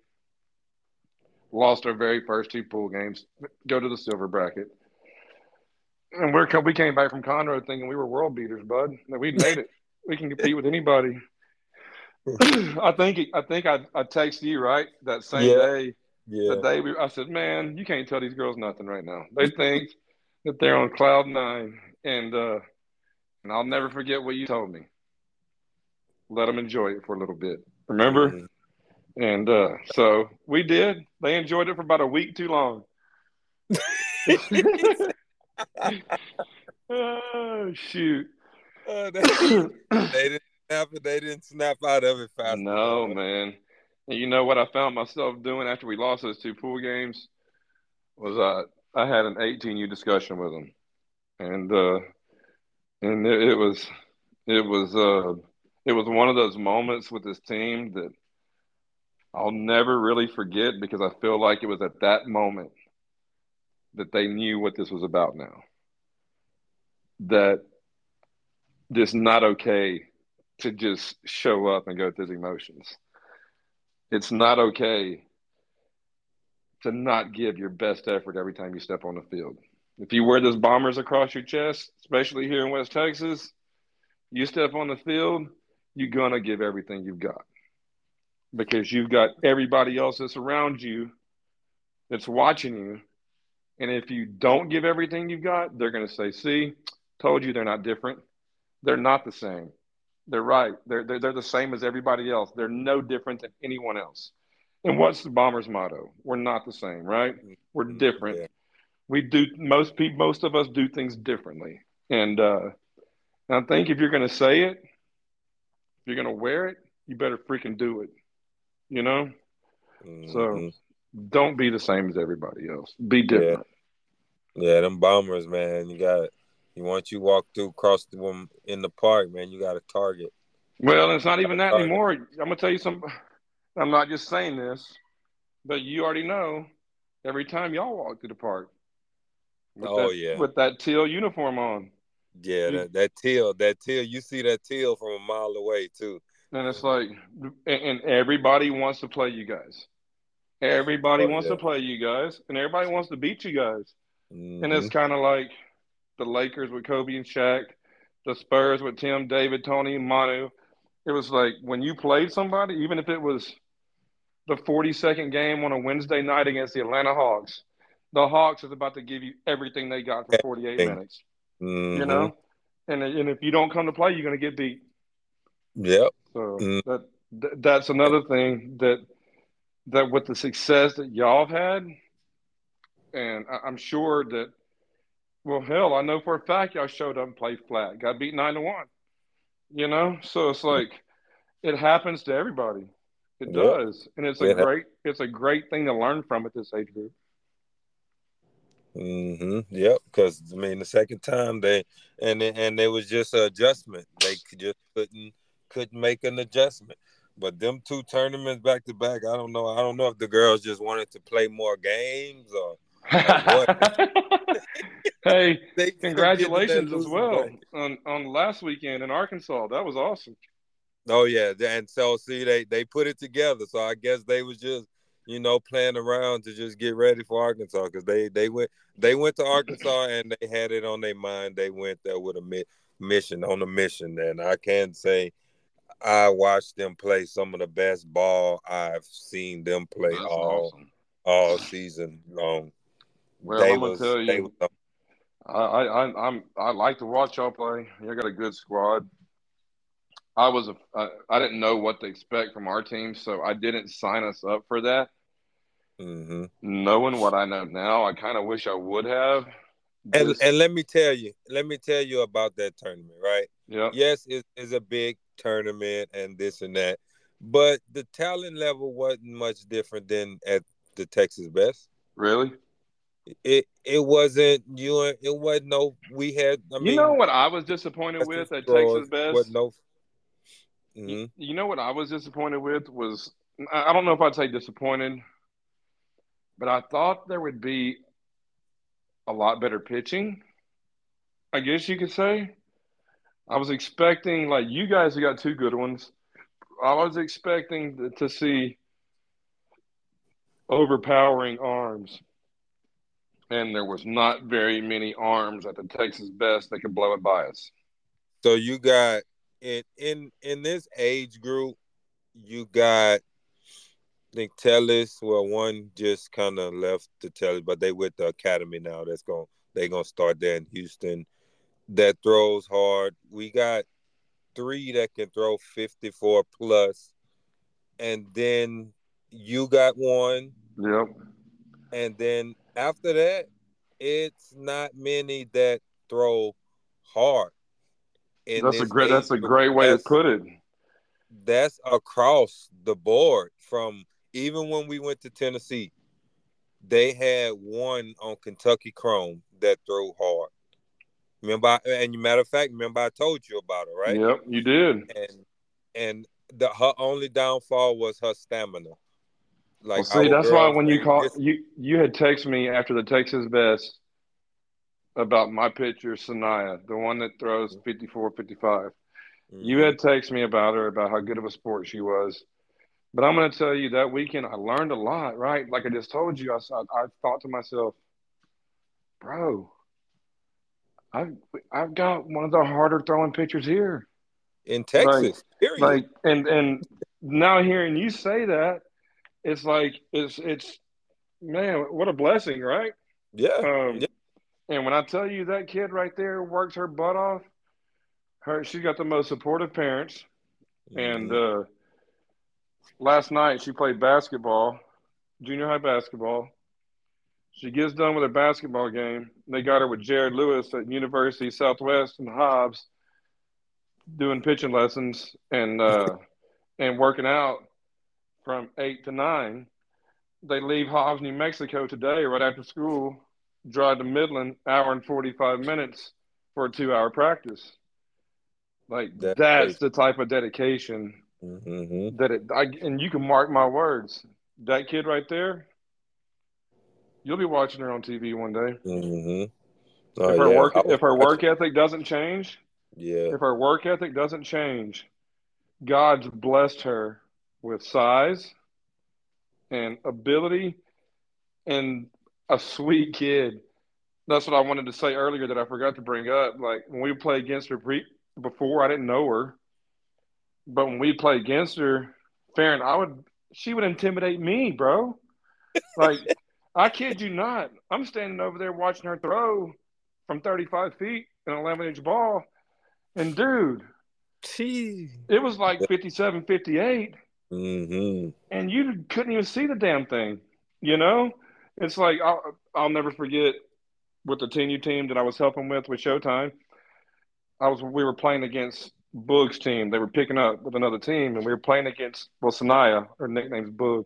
Lost our very first two pool games. Go to the silver bracket. And we're we came back from Conroe thinking we were world beaters, bud. That we made it. we can compete with anybody. (clears throat) I think I think I I texted you right that same yeah. day. Yeah. The day we, I said, man, you can't tell these girls nothing right now. They think that they're on cloud nine, and uh, and I'll never forget what you told me let them enjoy it for a little bit. Remember? Mm-hmm. And uh, so we did. They enjoyed it for about a week too long. (laughs) oh shoot! Uh, they, they, didn't snap. They didn't snap out of it fast. No, enough. man. And you know what I found myself doing after we lost those two pool games was uh, I had an 18U discussion with him, and uh, and it, it was it was uh, it was one of those moments with this team that I'll never really forget because I feel like it was at that moment that they knew what this was about now. That it's not okay to just show up and go through the emotions. It's not okay to not give your best effort every time you step on the field. If you wear those bombers across your chest, especially here in West Texas, you step on the field – you're going to give everything you've got because you've got everybody else that's around you that's watching you And if you don't give everything you've got, they're going to say, "See, told you they're not different. They're not the same. They're right. They're, they're they're the same as everybody else. They're no different than anyone else." And what's the Bombers' motto? We're not the same, right? We're Mm-hmm. different. Yeah. We do most people, most of us do things differently. And uh, and I think if you're going to say it, if you're going to wear it, you better freaking do it. You know. So Mhm. don't be the same as everybody else. Be different. yeah, them bombers, man. You got you once you walk through across the in the park, man. You got a target. Well, it's not even that Sorry. anymore. I'm gonna tell you some. I'm not just saying this, but you already know. Every time y'all walk through the park, with Oh, that, yeah. with that teal uniform on, Yeah, You- that, that teal, that teal. You see that teal from a mile away too. and it's like, and, and everybody wants to play you guys. Everybody Oh, wants yeah. to play you guys, and everybody wants to beat you guys. And Mhm. it's kind of like the Lakers with Kobe and Shaq, the Spurs with Tim, David, Tony, Manu. It was like when you played somebody, even if it was the 42nd game on a Wednesday night against the Atlanta Hawks, the Hawks is about to give you everything they got for 48 Everything. minutes. Mhm. You know? And, and if you don't come to play, you're going to get beat. Yep. So Mm. that, that that's another thing that that with the success that y'all have had, and I, I'm sure that, well, hell, I know for a fact y'all showed up and played flat, got beat nine to one. You know, so it's like it happens to everybody. It does, and it's a ha- great it's a great thing to learn from at this age group. Mm-hmm. Yep. Because I mean, the second time they and it- and it was just an adjustment. They could- just couldn't couldn't make an adjustment. But them two tournaments back to back, I don't know. I don't know if the girls just wanted to play more games or (laughs) hey, (laughs) congratulations as well on on last weekend in Arkansas. That was awesome. Oh yeah, and so see they they put it together. So I guess they was just you know playing around to just get ready for Arkansas because they they went they went to Arkansas (clears throat) and they had it on their mind. They went there with a mi- mission on a mission, and I can say I watched them play some of the best ball I've seen them play That's all awesome. all season long. Well, they I'm gonna was tell you, was I, I, I'm I like to watch y'all play. You got a good squad. I was a, I, I didn't know what to expect from our team, so I didn't sign us up for that. hmm Knowing what I know now, I kind of wish I would have. And and let me tell you, let me tell you about that tournament, right? yeah, yes, it is a big tournament and this and that, but the talent level wasn't much different than at the Texas Best. really. It it wasn't you. It wasn't no. We had. I you know what I was disappointed with at Texas Best? No. You- hmm You know what I was disappointed with was I don't know if I'd say disappointed, but I thought there would be a lot better pitching. I guess you could say. I was expecting like you guys have got two good ones. I was expecting to see overpowering arms, and there was not very many arms at the Texas Best that could blow it by us. So you got in in in this age group, you got. I think Tellis. Well, one just kind of left the Tellis, but they with the academy now. That's going. They gonna start there in Houston. That throws hard. We got three that can throw fifty four plus, and then you got one, Yep. and then after that, it's not many that throw hard. That's a great. That's a great way to put it. that's across the board from even when we went to Tennessee, they had one on Kentucky Chrome that threw hard. Remember, and matter of fact, remember I told you about it, right? Yep, you did. And and the her only downfall was her stamina. Like well, see, that's why when you they call just- you you had texted me after the Texas Best about my pitcher Sanaya, the one that throws 54, 55. You Mhm. had texted me about her about how good of a sport she was. But I'm going to tell you that weekend I learned a lot, right? Like I just told you, I saw, I thought to myself, bro, I've I've got one of the harder throwing pitchers here. in Texas. period. Like and and now hearing you say that, it's like it's it's man, what a blessing, right? Yeah. Um, yeah. And when I tell you that kid right there works her butt off, her she's got the most supportive parents. And Mhm. uh, last night she played basketball, junior high basketball. She gets done with her basketball game. They got her with Jared Lewis at University Southwest and Hobbs doing pitching lessons and uh, (laughs) and working out from eight to nine. They leave Hobbs, New Mexico today right after school, drive to Midland, hour and forty five minutes for a two hour practice. Like That's the type of dedication Mm-hmm. that it. I, and you can mark my words. That kid right there, you'll be watching her on TV one day. Mm-hmm. Oh if her yeah. work if her work ethic doesn't change, Yeah. if her work ethic doesn't change, God's blessed her with size and ability and a sweet kid. That's what I wanted to say earlier that I forgot to bring up. Like when we played against her pre- before, I didn't know her, but when we play against her, Farron, I would she would intimidate me, bro. Like (laughs) I kid you not, I'm standing over there watching her throw from 35 feet an 11 inch ball, and dude, Gee. it was like 57, 58, Mm-hmm. and you couldn't even see the damn thing. You know, it's like I'll, I'll never forget with the 10U team that I was helping with with Showtime. I was we were playing against Boog's team. They were picking up with another team, and we were playing against well Sanaya. Her nickname's Boog.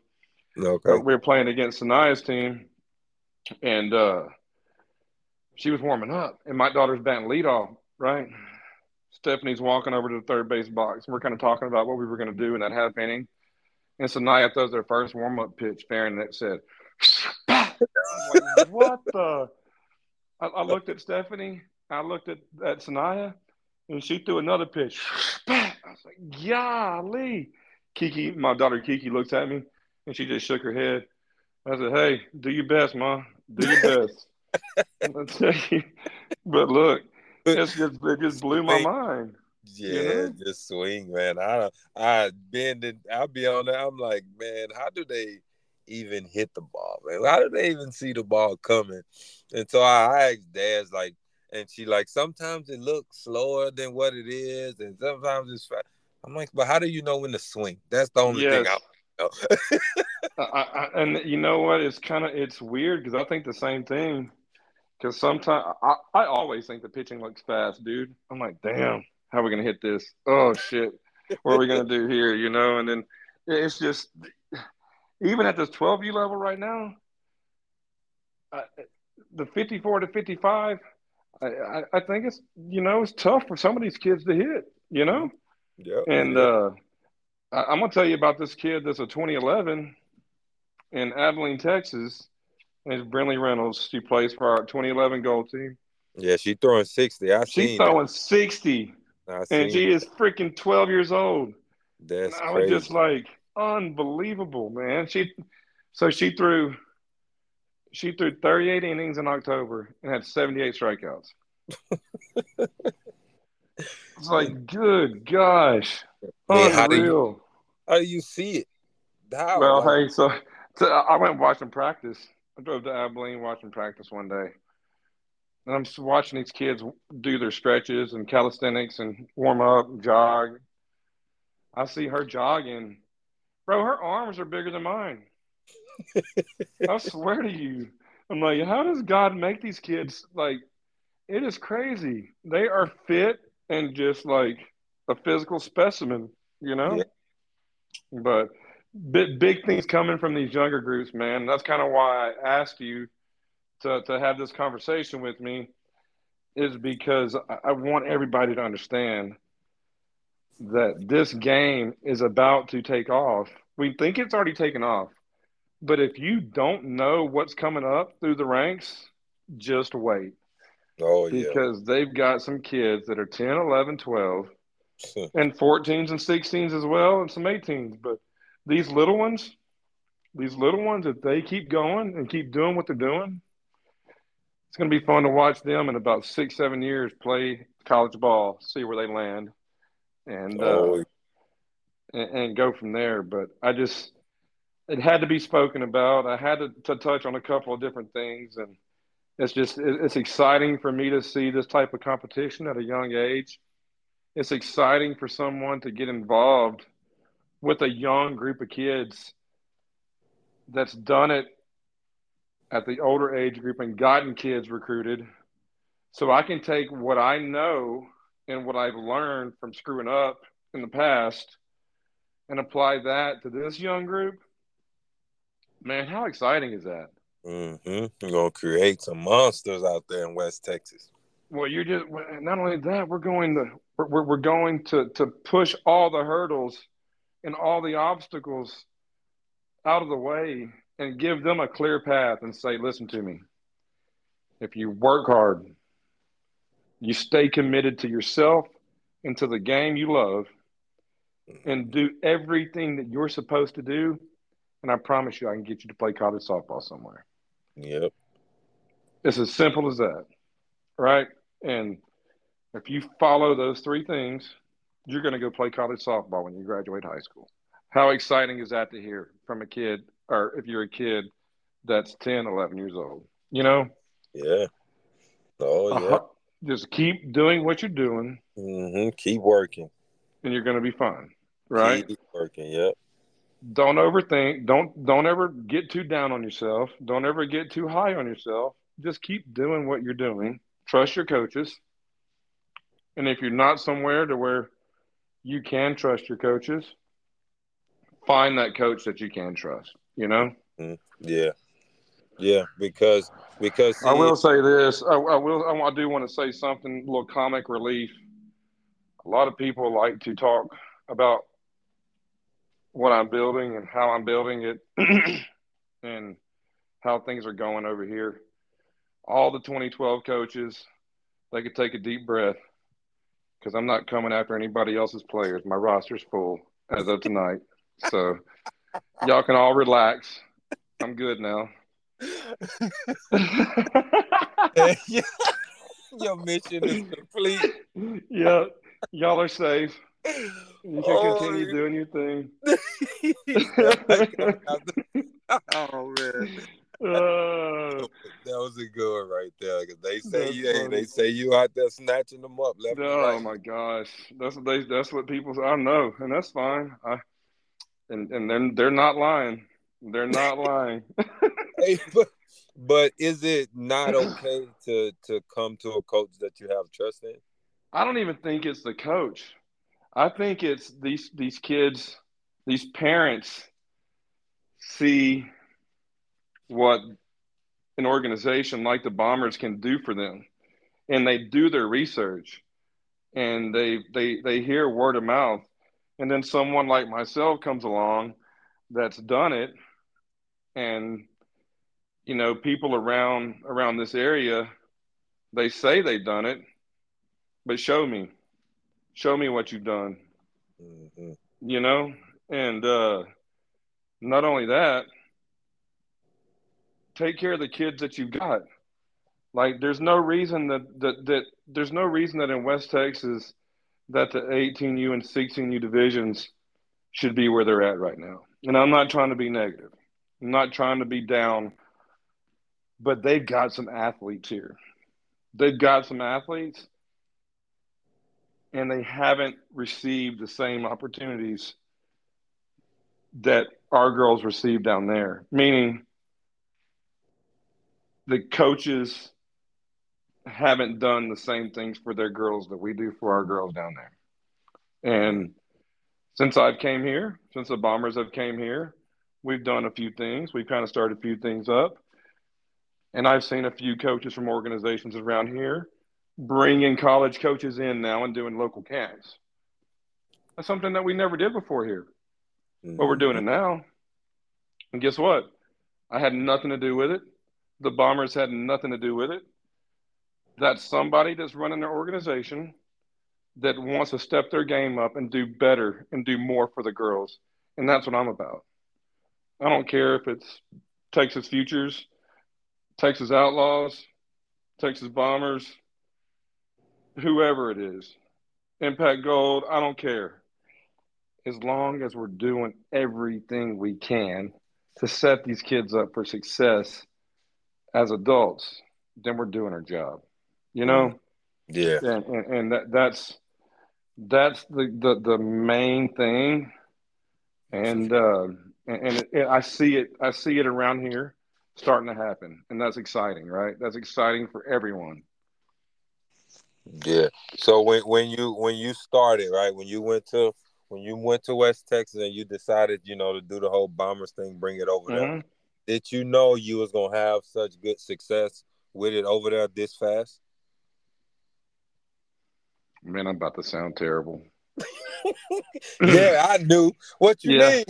Okay. We were playing against Sanaya's team, and uh, she was warming up, and my daughter's batting leadoff, right? Stephanie's walking over to the third base box. And we're kind of talking about what we were going to do in that half inning. And Sanaya throws their first warm up pitch, Farron, that said, (laughs) like, what the? I, I, looked at Stephanie, I looked at, at Sanaya, and she threw another pitch. (laughs) I was like, golly. Kiki, my daughter Kiki looks at me, and she just shook her head. I said, hey, do your best, Mom. Do your best. (laughs) but look, it's just, it just blew my mind. Yeah, you know? just swing, man. I I been in, I'll be on there. I'm like, man, how do they even hit the ball, man? How do they even see the ball coming? And so I, I asked Dad's like, and she like, sometimes it looks slower than what it is, and sometimes it's fast. I'm like, but how do you know when to swing? That's the only yes. thing (laughs) I. I, I, and you know what? It's kind of it's weird because I think the same thing. Because sometimes I, I always think the pitching looks fast, dude. I'm like, mm-hmm. damn, how are we gonna hit this? Oh shit, what are we gonna do here? You know, and then it's just even at this 12U level right now, I, the 54 to 55, I, I, I think it's you know it's tough for some of these kids to hit. You know, yeah. and uh, I, I'm gonna tell you about this kid that's a 2011 in Abilene, Texas. It's Brinley Reynolds. She plays for our 2011 goal team. Yeah, she's throwing 60. I She's throwing it. 60. And she it. is freaking 12 years old. That's and I crazy. was just like, unbelievable, man. She so she threw she threw 38 innings in October and had 78 strikeouts. (laughs) it's like, good gosh. Man, how do you Unreal. how do you see it? How? Well, Like, hey, so, so I went watching practice. I drove to Abilene watching practice one day. And I'm watching these kids do their stretches and calisthenics and warm up and jog. I see her jogging. Bro, her arms are bigger than mine. (laughs) I swear to you. I'm like, how does God make these kids like it is crazy. They are fit and just like a physical specimen, you know? Yeah. But big big things coming from these younger groups, man. That's kind of why I asked you to, to have this conversation with me is because I want everybody to understand that this game is about to take off. We think it's already taken off, but if you don't know what's coming up through the ranks, just wait. Oh, yeah. Because they've got some kids that are 10, 11, 12, (laughs) and 14s and 16s as well, and some 18s. But these little ones, these little ones, if they keep going and keep doing what they're doing, it's going to be fun to watch them in about six, seven years play college ball, see where they land, and oh, uh, and, and, go from there. But I just it had to be spoken about. I had to, to touch on a couple of different things, and it's just it's exciting for me to see this type of competition at a young age. It's exciting for someone to get involved with a young group of kids that's done it at the older age group and gotten kids recruited. So I can take what I know and what I've learned from screwing up in the past and apply that to this young group. Man, how exciting is that? Mm-hmm. You're gonna create some monsters out there in West Texas. Well, you're just not only that. We're going to we're, we're going to to push all the hurdles and all the obstacles out of the way and give them a clear path and say, listen to me. If you work hard, you stay committed to yourself and to the game you love, and do everything that you're supposed to do, and I promise you, I can get you to play college softball somewhere. Yep. It's as simple as that, right? And if you follow those three things, you're going to go play college softball when you graduate high school. How exciting is that to hear from a kid, or if you're a kid that's 10, 11 years old? You know? Yeah. Oh, yeah. Uh-huh. Just keep doing what you're doing. Mm-hmm. Keep working. And you're going to be fine, right? Keep working, yep don't overthink. Don't don't ever get too down on yourself. Don't ever get too high on yourself. Just keep doing what you're doing. Trust your coaches. And if you're not somewhere to where you can trust your coaches, find that coach that you can trust. You know. Mm, yeah. Yeah, because because I will say this. I, I will. I, I do want to say something. A little comic relief. A lot of people like to talk about what I'm building and how I'm building it (clears throat) and how things are going over here. All the 2012 coaches, they could take a deep breath because I'm not coming after anybody else's players. My roster's full as of tonight. So (laughs) y'all can all relax. I'm good now. (laughs) Your mission is complete. Yeah, y'all are safe. You can oh, continue doing your thing. (laughs) oh man. Uh, that was a good one right there. Cause they say you, hey, they say you out there snatching them up left. Oh right. my gosh, that's what they. That's what people. Say. I know, and that's fine. I, and and then they're not lying. They're not (laughs) lying. (laughs) hey, but, but is it not okay to to come to a coach that you have trust in? I don't even think it's the coach. I think it's these these kids, these parents see what an organization like the Bombers can do for them, and they do their research, and they they they hear word of mouth, and then someone like myself comes along that's done it, and you know people around around this area, they say they've done it, but show me show me what you've done. Mm-hmm. You know, and uh, not only that, take care of the kids that you've got. Like, there's no reason that that, that there's no reason that in West Texas that the 18U and 16U divisions should be where they're at right now. And I'm not trying to be negative. I'm not trying to be down, but they've got some athletes here. They've got some athletes and they haven't received the same opportunities that our girls received down there. Meaning, the coaches haven't done the same things for their girls that we do for our girls down there. And since I've came here, since the Bombers have came here, we've done a few things. We've kind of started a few things up. And I've seen a few coaches from organizations around here bringing college coaches in now and doing local camps. That's something that we never did before here. Mm-hmm. But we're doing it now. And guess what? I had nothing to do with it. The Bombers had nothing to do with it. That's somebody that's running their organization that wants to step their game up and do better and do more for the girls. And that's what I'm about. I don't care if it's Texas Futures, Texas Outlaws, Texas Bombers, whoever it is, Impact Gold, I don't care. As long as we're doing everything we can to set these kids up for success as adults, then we're doing our job. You know? Yeah. And and, and that, that's that's the, the the main thing. And uh, and, and it, I see it I see it around here starting to happen, and that's exciting, right? That's exciting for everyone. Yeah. So when when you when you started, right, when you went to when you went to West Texas and you decided, you know, to do the whole bombers thing, bring it over mm-hmm. there, did you know you was gonna have such good success with it over there this fast? Man, I'm about to sound terrible. (laughs) yeah, I knew. What you yeah. mean?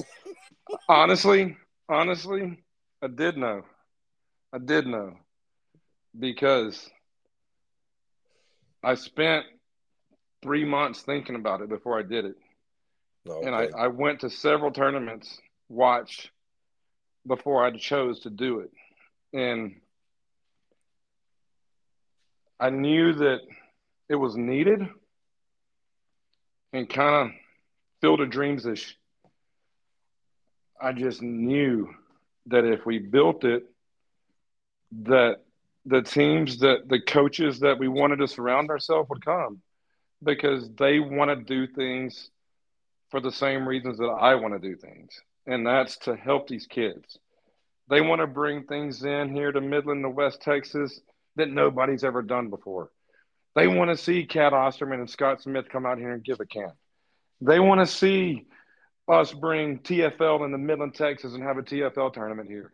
honestly, honestly, I did know. I did know because I spent three months thinking about it before I did it. Okay. And I, I went to several tournaments, watch before I chose to do it. And I knew that it was needed and kind of Field of Dreams ish. I just knew that if we built it, that the teams that the coaches that we wanted to surround ourselves would come because they want to do things for the same reasons that I want to do things, and that's to help these kids. They want to bring things in here to Midland to West Texas that nobody's ever done before. They want to see Cat Osterman and Scott Smith come out here and give a camp. They want to see us bring TFL into Midland, Texas, and have a TFL tournament here.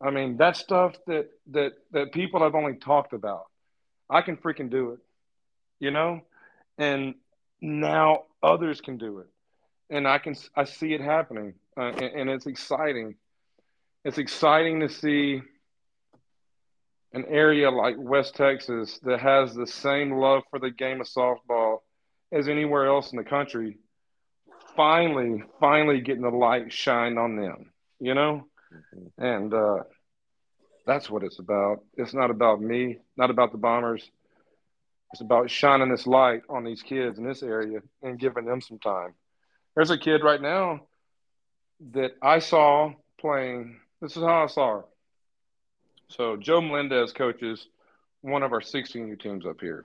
I mean, that's stuff that that that people have only talked about. I can freaking do it, you know, and now others can do it, and I can I see it happening, uh, and, and it's exciting. It's exciting to see an area like West Texas that has the same love for the game of softball as anywhere else in the country finally, finally getting the light shined on them, you know? Mm-hmm. And uh, that's what it's about. It's not about me, not about the Bombers. It's about shining this light on these kids in this area and giving them some time. There's a kid right now that I saw playing. This is how I saw her. So Joe Melendez coaches one of our 16U teams up here.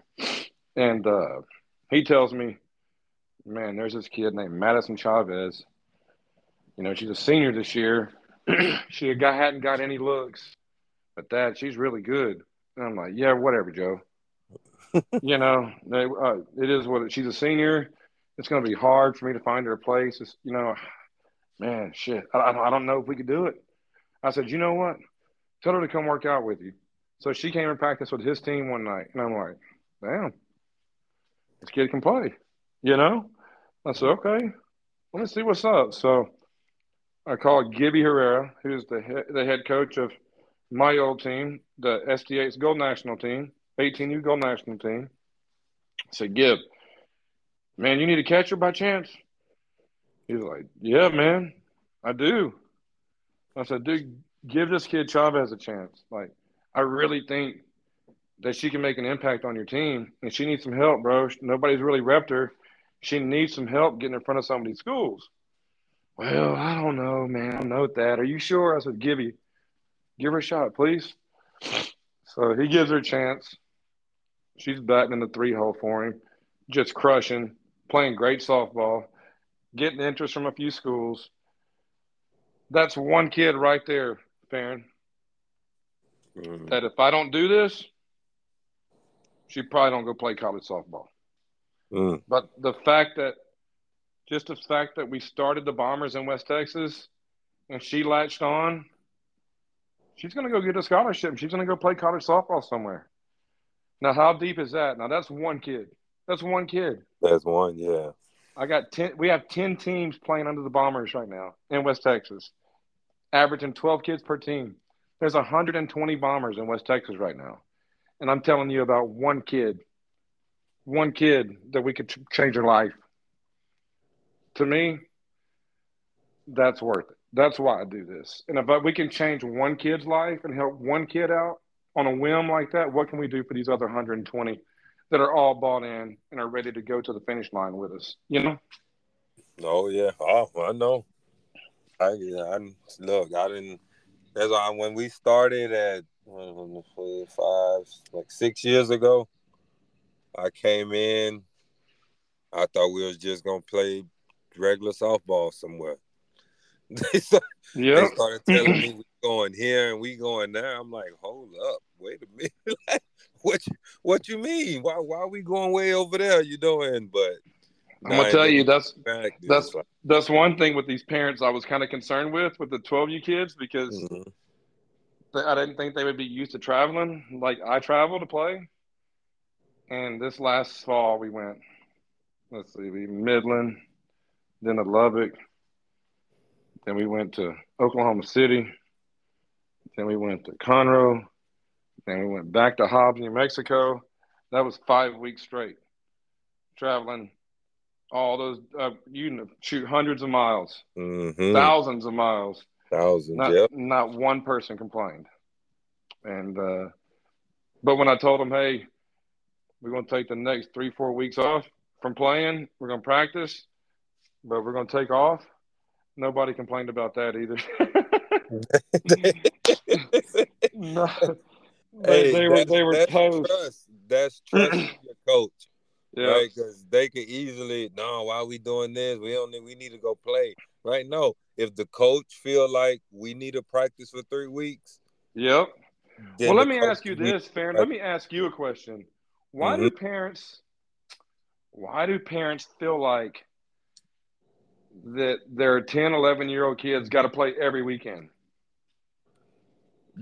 And uh, he tells me man, there's this kid named Madison Chavez. You know, she's a senior this year. (clears throat) she got, hadn't got any looks, but that she's really good. And I'm like, yeah, whatever, Joe. (laughs) you know, they, uh, it is what it, she's a senior. It's going to be hard for me to find her a place. It's, you know, man, shit. I, I don't know if we could do it. I said, you know what? Tell her to come work out with you. So she came and practiced with his team one night, and I'm like, damn, this kid can play. You know? I said, okay, let me see what's up. So I called Gibby Herrera, who's the head, the head coach of my old team, the SDA's Gold National team, 18U Gold National team. I said, Gib, man, you need a catcher by chance? He's like, yeah, man, I do. I said, dude, give this kid Chavez a chance. Like, I really think that she can make an impact on your team, and she needs some help, bro. Nobody's really repped her she needs some help getting in front of some of these schools. Well, I don't know, man. I note that. Are you sure? I said, you, give her a shot, please. So he gives her a chance. She's batting in the three hole for him, just crushing, playing great softball, getting interest from a few schools. That's one kid right there, Farron. Mm-hmm. That if I don't do this, she probably don't go play college softball. Mm. But the fact that just the fact that we started the Bombers in West Texas and she latched on, she's going to go get a scholarship. She's going to go play college softball somewhere. Now, how deep is that? Now, that's one kid. That's one kid. That's one, yeah. I got 10. We have 10 teams playing under the Bombers right now in West Texas, averaging 12 kids per team. There's 120 Bombers in West Texas right now. And I'm telling you about one kid one kid that we could change their life. To me, that's worth it. That's why I do this. And if uh, we can change one kid's life and help one kid out on a whim like that, what can we do for these other 120 that are all bought in and are ready to go to the finish line with us? You know? Oh yeah, oh, I know. I yeah, I look. I didn't. That's why when we started at five, like six years ago. I came in. I thought we was just gonna play regular softball somewhere. (laughs) they, started, yep. they started telling me we going here and we going there. I'm like, hold up, wait a minute. (laughs) what you, what you mean? Why why are we going way over there? You doing? But I'm gonna tell you that's that's that's one thing with these parents I was kind of concerned with with the 12U kids because mm-hmm. I didn't think they would be used to traveling like I travel to play. And this last fall we went, let's see, we Midland, then to Lubbock, then we went to Oklahoma City, then we went to Conroe, then we went back to Hobbs, New Mexico. That was five weeks straight traveling all those uh, you shoot hundreds of miles, mm-hmm. thousands of miles, thousands. Not, yep. not one person complained. And uh, but when I told them, hey, we're going to take the next three, four weeks off from playing, we're going to practice, but we're going to take off. Nobody complained about that either. (laughs) (laughs) no, hey, they, were they were that's Trust. That's trust your coach. Yeah, right. Because they could easily, no, why are we doing this? We only we need to go play. Right? No. If the coach feel like we need to practice for three weeks. Yep. Well, let me ask you this, Farron. Let me ask you a question. Why mm-hmm. do parents why do parents feel like that their 10, 11 year old kids got to play every weekend?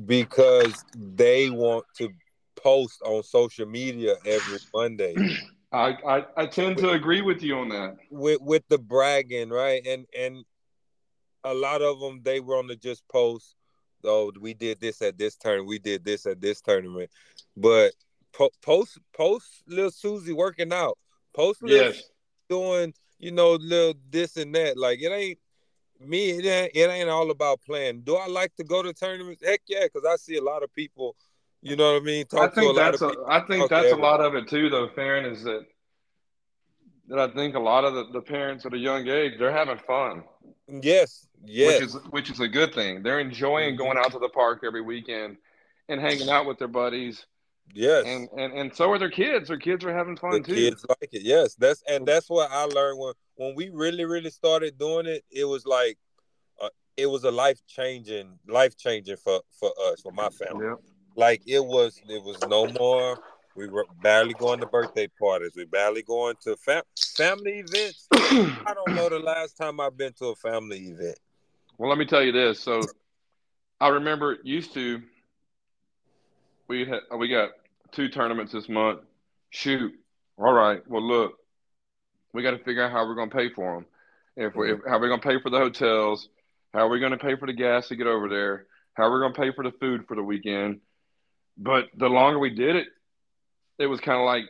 Because they want to post on social media every (clears throat) Monday. I, I, I tend with, to agree with you on that. With with the bragging, right? And and a lot of them they were on the just post, oh, we did this at this turn, we did this at this tournament, but po- post post little Susie working out, post little yes. doing you know little this and that. Like it ain't me. It ain't, it ain't all about playing. Do I like to go to tournaments? Heck yeah, because I see a lot of people you know what I mean? Talk I think that's a, I think that's a lot of it too, though. Farron is that that I think a lot of the, the parents at a young age they're having fun. Yes, yes, which is which is a good thing. They're enjoying going out to the park every weekend and hanging out with their buddies. Yes, and and, and so are their kids. Their kids are having fun the too. Kids like it. Yes, that's and that's what I learned when when we really really started doing it. It was like uh, it was a life changing life changing for for us for my family. Yep. Like it was, it was no more. We were barely going to birthday parties. We barely going to fam- family events. (clears throat) I don't know the last time I've been to a family event. Well, let me tell you this. So, I remember used to. We had we got two tournaments this month. Shoot, all right. Well, look, we got to figure out how we're going to pay for them. If we, if, mm-hmm. how we're going to pay for the hotels, how are we going to pay for the gas to get over there, how are we going to pay for the food for the weekend, but the longer we did it, it was kind of like,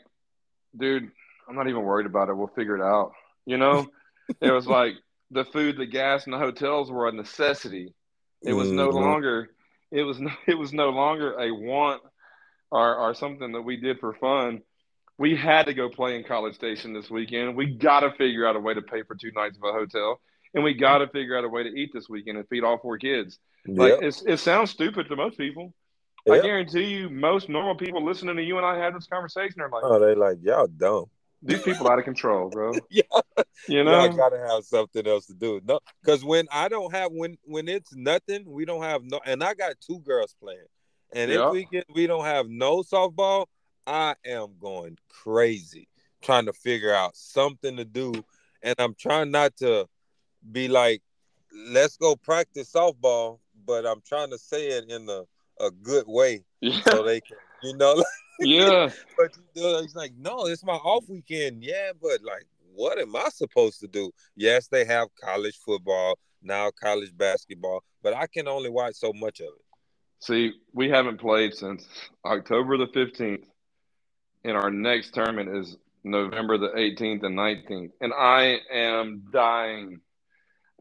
dude, I'm not even worried about it. We'll figure it out. You know, (laughs) it was like the food, the gas, and the hotels were a necessity. It was no mm-hmm. longer. It was no, (laughs) it was no longer a want or, or something that we did for fun. We had to go play in College Station this weekend. We got to figure out a way to pay for two nights of a hotel, and we got to figure out a way to eat this weekend and feed all four kids. Yep. Like it sounds stupid to most people, Yep. I guarantee you, most normal people listening to you and I have this conversation are like, "Oh, they like y'all dumb." These people out of control, bro. (laughs) yeah, you know, I gotta have something else to do. No, because when I don't have when when it's nothing, we don't have no. And I got two girls playing, and yep. if we get we don't have no softball, I am going crazy trying to figure out something to do, and I'm trying not to be like, "Let's go practice softball," but I'm trying to say it in the a good way yeah. so they can, you know. yeah. (laughs) But it's like, no, it's my off weekend. Yeah, but like, what am I supposed to do? Yes, they have college football now, college basketball, but I can only watch so much of it. See, we haven't played since October the fifteenth, and our next tournament is November the 18th and 19th. And I am dying.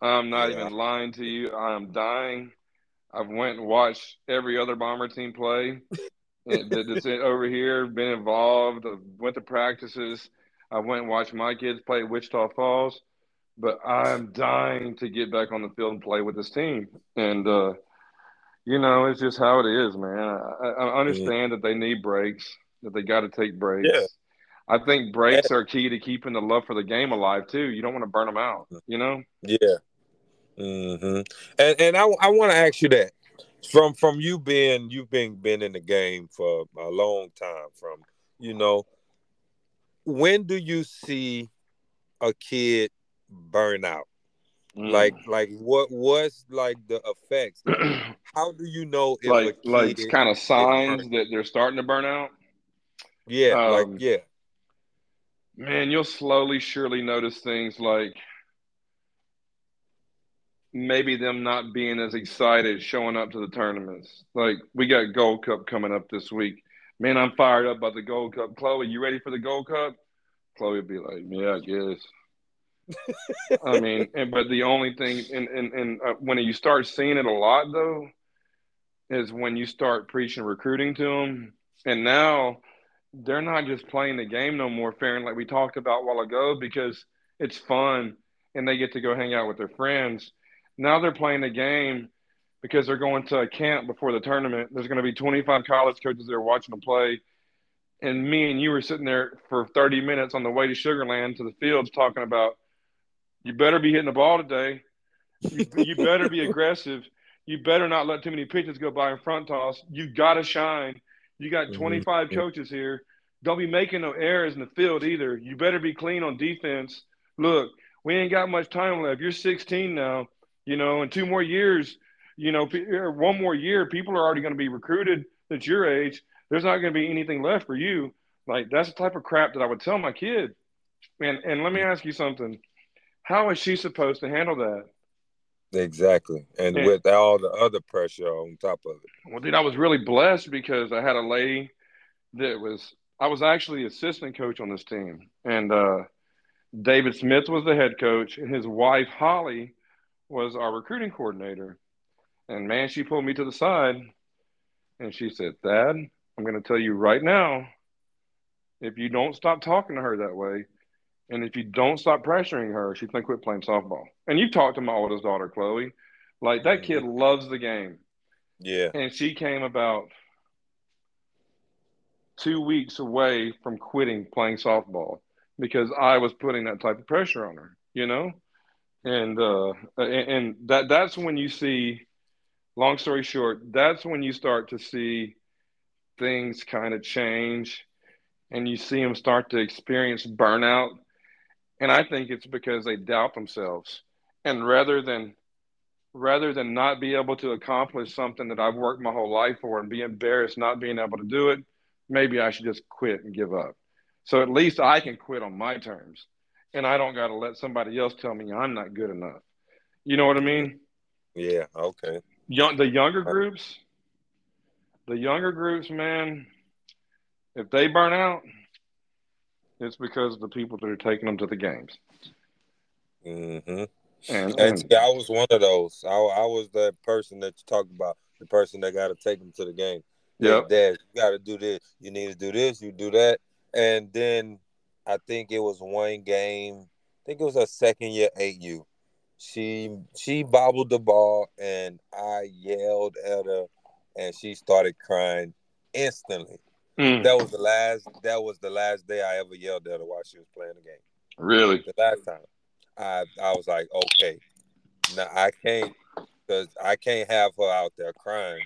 I'm not yeah. even lying to you. I am dying I've went and watched every other bomber team play that's over here. Been involved. Went to practices. I went and watched my kids play Wichita Falls, but I'm dying to get back on the field and play with this team. And uh, you know, it's just how it is, man. I, I understand that they need breaks, that they got to take breaks. Yeah. I think breaks are key to keeping the love for the game alive too. You don't want to burn them out, you know. Yeah. Mm-hmm. And and I I want to ask you that from from you being you've been been in the game for a long time. From you know, when do you see a kid burn out? Mm. Like like what was like the effects? (clears throat) How do you know like like kind of signs that they're starting to burn out? Yeah, um, like yeah. Man, you'll slowly, surely notice things like maybe them not being as excited showing up to the tournaments. Like we got Gold Cup coming up this week. Man, I'm fired up about the Gold Cup. Chloe, you ready for the Gold Cup? Chloe would be like, Yeah, I guess. (laughs) I mean, and but the only thing, and and and uh, when you start seeing it a lot though, is when you start preaching recruiting to them, and now they're not just playing the game no more, Farron, like we talked about a while ago, because it's fun and they get to go hang out with their friends. Now they're playing the game because they're going to a camp before the tournament. There's going to be 25 college coaches there watching them play. And me and you were sitting there for 30 minutes on the way to Sugar Land to the fields talking about, you better be hitting the ball today. You, you better be (laughs) aggressive. You better not let too many pitches go by in front toss. You got to shine. You got mm-hmm. 25 mm-hmm. coaches here. Don't be making no errors in the field either. You better be clean on defense. Look, we ain't got much time left. You're 16 now, you know, in two more years, you know, one more year, people are already going to be recruited at your age. There's not going to be anything left for you. Like that's the type of crap that I would tell my kid. And and let me ask you something. How is she supposed to handle that? Exactly. And, and with all the other pressure on top of it. Well, dude, I was really blessed because I had a lady that was I was actually assistant coach on this team. And uh, David Smith was the head coach, and his wife Holly was our recruiting coordinator. And man, she pulled me to the side and she said, Thad, I'm going to tell you right now, if you don't stop talking to her that way, and if you don't stop pressuring her, she's going to quit playing softball. And you talked to my oldest daughter, Chloe. Like that kid mm-hmm. loves the game. Yeah. And she came about two weeks away from quitting playing softball because I was putting that type of pressure on her, you know? And uh and, that that's when you see long story short, that's when you start to see things kind of change and you see them start to experience burnout and I think it's because they doubt themselves. And rather than rather than not be able to accomplish something that I've worked my whole life for and be embarrassed not being able to do it, maybe I should just quit and give up. So at least I can quit on my terms. And I don't got to let somebody else tell me I'm not good enough. You know what I mean? Yeah, okay. Young, the younger groups, the younger groups, man, if they burn out, it's because of the people that are taking them to the games. Mm-hmm. And, and, see, I was one of those. I, I was that person that you talked about, the person that got to take them to the game. Yeah, Dad, you got to do this. You need to do this. You do that. And then I think it was one game. I think it was a second year 8U. She she bobbled the ball, and I yelled at her, and she started crying instantly. Mm. That was the last. That was the last day I ever yelled at her while she was playing the game. Really? The last time, I I was like, okay, now I can't because I can't have her out there crying.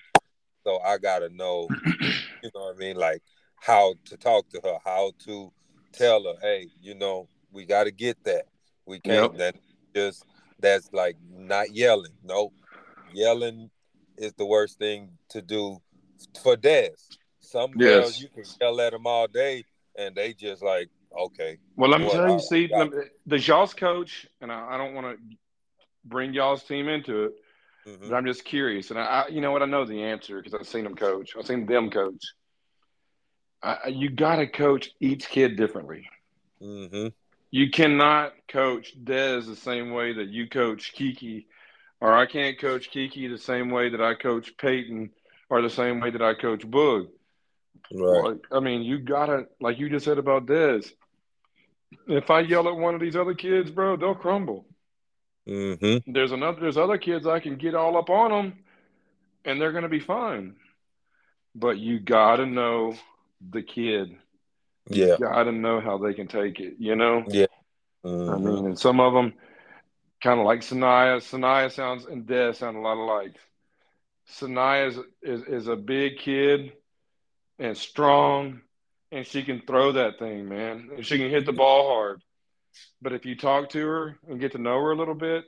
So I gotta know, (clears throat) you know what I mean, like how to talk to her, how to tell her, hey, you know, we got to get that. We can't. Yep. That just that's like not yelling. Nope, yelling is the worst thing to do for Des. Some yes. girls you can yell at them all day, and they just like, okay. Well, let me tell you, see, the y'all's coach, and I, I don't want to bring y'all's team into it, mm-hmm. but I'm just curious, and I, I, you know what, I know the answer because I've seen them coach. I've seen them coach. I, you got to coach each kid differently. Mm-hmm. You cannot coach Dez the same way that you coach Kiki, or I can't coach Kiki the same way that I coach Peyton, or the same way that I coach Boog. Right. Like, I mean, you gotta, like you just said about Dez. If I yell at one of these other kids, bro, they'll crumble. Mm-hmm. There's another. There's other kids I can get all up on them, and they're going to be fine. But you got to know the kid. Yeah. Got to know how they can take it, you know? Yeah. I Mhm. mean, and some of them kind of like Sanaya. Sanaya sounds and Des sound a lot alike. Sanaya is, is, is a big kid and strong, and she can throw that thing, man. And she can hit the ball hard. But if you talk to her and get to know her a little bit,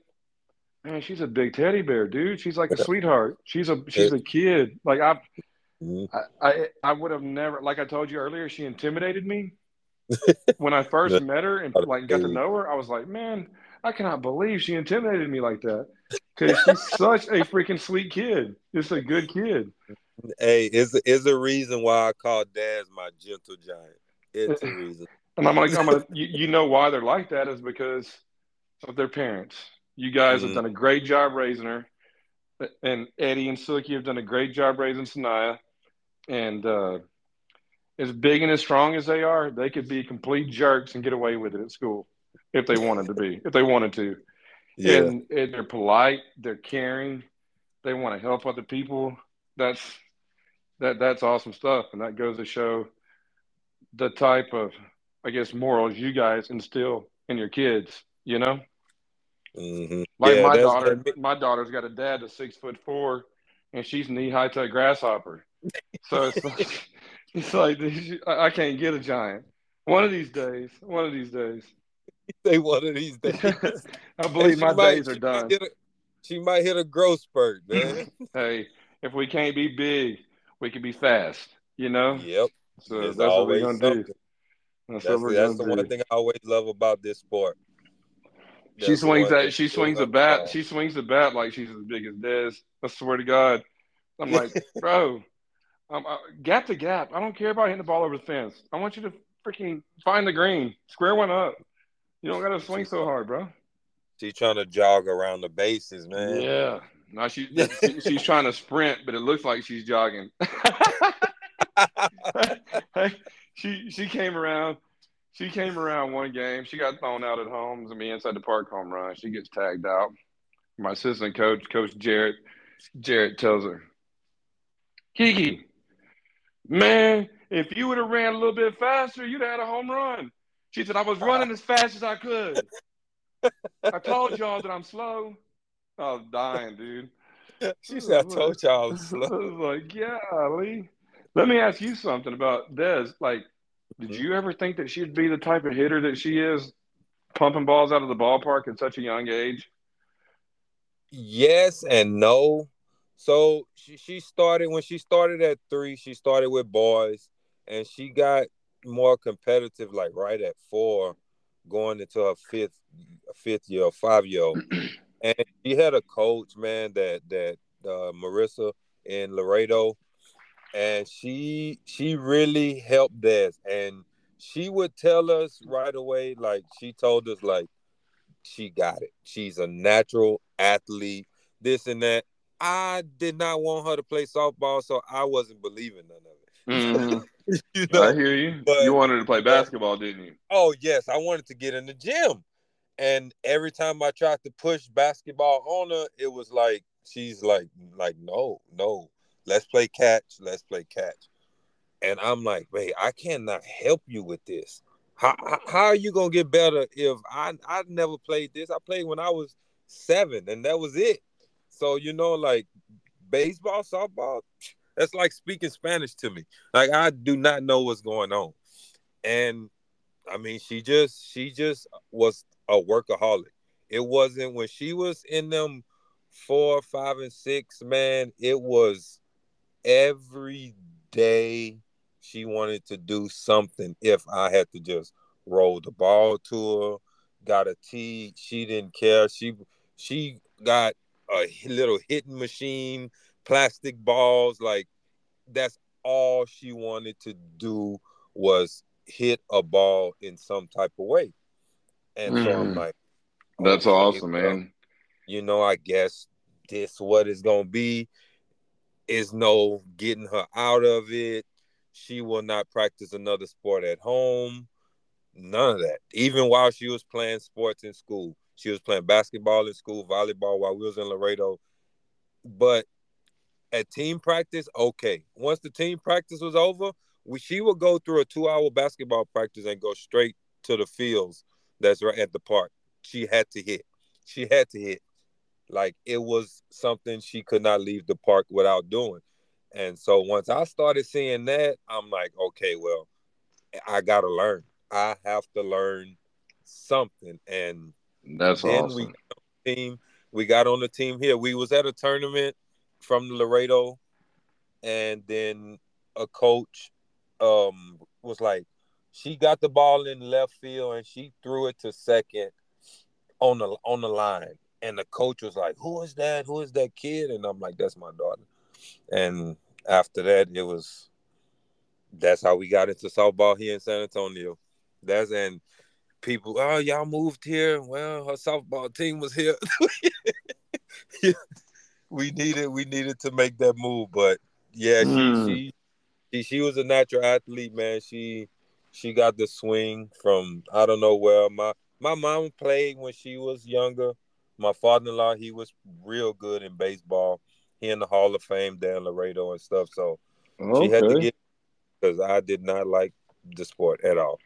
man, she's a big teddy bear, dude. She's like a sweetheart. She's a she's a kid. Like I Mhm. I I, I would have never like I told you earlier, she intimidated me. (laughs) when I first met her and like got to know her, I was like, man, I cannot believe she intimidated me like that. Because she's (laughs) such a freaking sweet kid. Just a good kid. Hey, is is a reason why I call Daz my gentle giant. It's a (laughs) reason. And I'm like, I'm gonna you, you know why they're like that is because of their parents. You guys have Mhm. done a great job raising her. And Eddie and Silky have done a great job raising Sanaya. And uh, as big and as strong as they are, they could be complete jerks and get away with it at school if they wanted to be, if they wanted to. Yeah. And, and they're polite, they're caring, they want to help other people. That's that that's awesome stuff, and that goes to show the type of, I guess, morals you guys instill in your kids. You know, Mhm. like Yeah, my daughter. My daughter's got a dad that's six foot four, and she's knee high to a grasshopper. So it's like, (laughs) it's like I I can't get a giant. One of these days, one of these days. (laughs) Say one of these days. (laughs) I believe my might- days are she might done. a- she might hit a growth spurt, man. Hey, if we can't be big, we can be fast. You know, yep. so There's that's what we're gonna something. do. That's, That's, that's the gonna one do. thing I always love about this sport. She That's swings that. She swings love bat. She swings the bat like she's as big as Dez. I swear to God. I'm like, bro, um, uh, gap to gap. I don't care about hitting the ball over the fence. I want you to freaking find the green, square one up. You don't got to swing so hard, bro. She's trying to jog around the bases, man. Yeah. Now she, she she's trying to sprint, but it looks like she's jogging. (laughs) she she came around. She came around one game. She got thrown out at home to me inside the park home run. She gets tagged out. My assistant coach, Coach Jarrett, Jarrett tells her, Kiki, man, if you would have ran a little bit faster, you'd have had a home run. She said, I was running as fast as I could. I told y'all that I'm slow. I was dying, dude. (laughs) she said, I told y'all I was (laughs) I slow. was like, golly. Let me ask you something about Des. Like, did hmm? you ever think that she'd be the type of hitter that she is, pumping balls out of the ballpark at such a young age? Yes and no. So she, she started when she started at three, she started with boys and she got more competitive like right at four, going into her fifth fifth year, five year old. (clears throat) and she had a coach, man, that that uh, Marissa in Laredo, and she she really helped us. And she would tell us right away, like she told us, like she got it. She's a natural athlete, this and that. I did not want her to play softball, so I wasn't believing none of (laughs) Mm-hmm. it. you I hear you. but- you wanted to play basketball, didn't you? Oh yes, I wanted to get in the gym. And every time I tried to push basketball on her, it was like she's like like no, no. Let's play catch. Let's play catch. And I'm like, wait, I cannot help you with this. How, how, how are you gonna get better if I I never played this? I played when I was seven, and that was it. So you know, like baseball, softball, that's like speaking Spanish to me. Like I do not know what's going on. And I mean, she just she just was a workaholic. It wasn't when she was in them four, five, and six, man, it was every day she wanted to do something if I had to just roll the ball to her, got a tee, she didn't care. She she got a little hitting machine, plastic balls, like that's all she wanted to do was hit a ball in some type of way. And so I'm Mhm. like, That's okay, awesome, man. you know, I guess this what it's gonna be is no getting her out of it. She will not practice another sport at home. None of that. Even while she was playing sports in school, she was playing basketball in school, volleyball while we was in Laredo. But at team practice, okay. Once the team practice was over, we, she would go through a two-hour basketball practice and go straight to the fields that's right at the park. She had to hit. She had to hit. Like it was something she could not leave the park without doing. And so once I started seeing that, I'm like, okay, well, I gotta learn. I have to learn something. And that's then awesome. we team we got on the team here. We was at a tournament from Laredo, and then a coach um was like, she got the ball in left field and she threw it to second on the on the line. And the coach was like, Who is that? Who is that kid? And I'm like, That's my daughter. And after that, it was that's how we got into softball here in San Antonio. That's and people, oh, y'all moved here. Well, her softball team was here. (laughs) we needed we needed to make that move, but yeah, she, mm. she she she was a natural athlete, man. She she got the swing from I don't know where. My my mom played when she was younger. My father-in-law, he was real good in baseball. He in the Hall of Fame down Laredo and stuff. So okay. she had to get because I did not like the sport at all.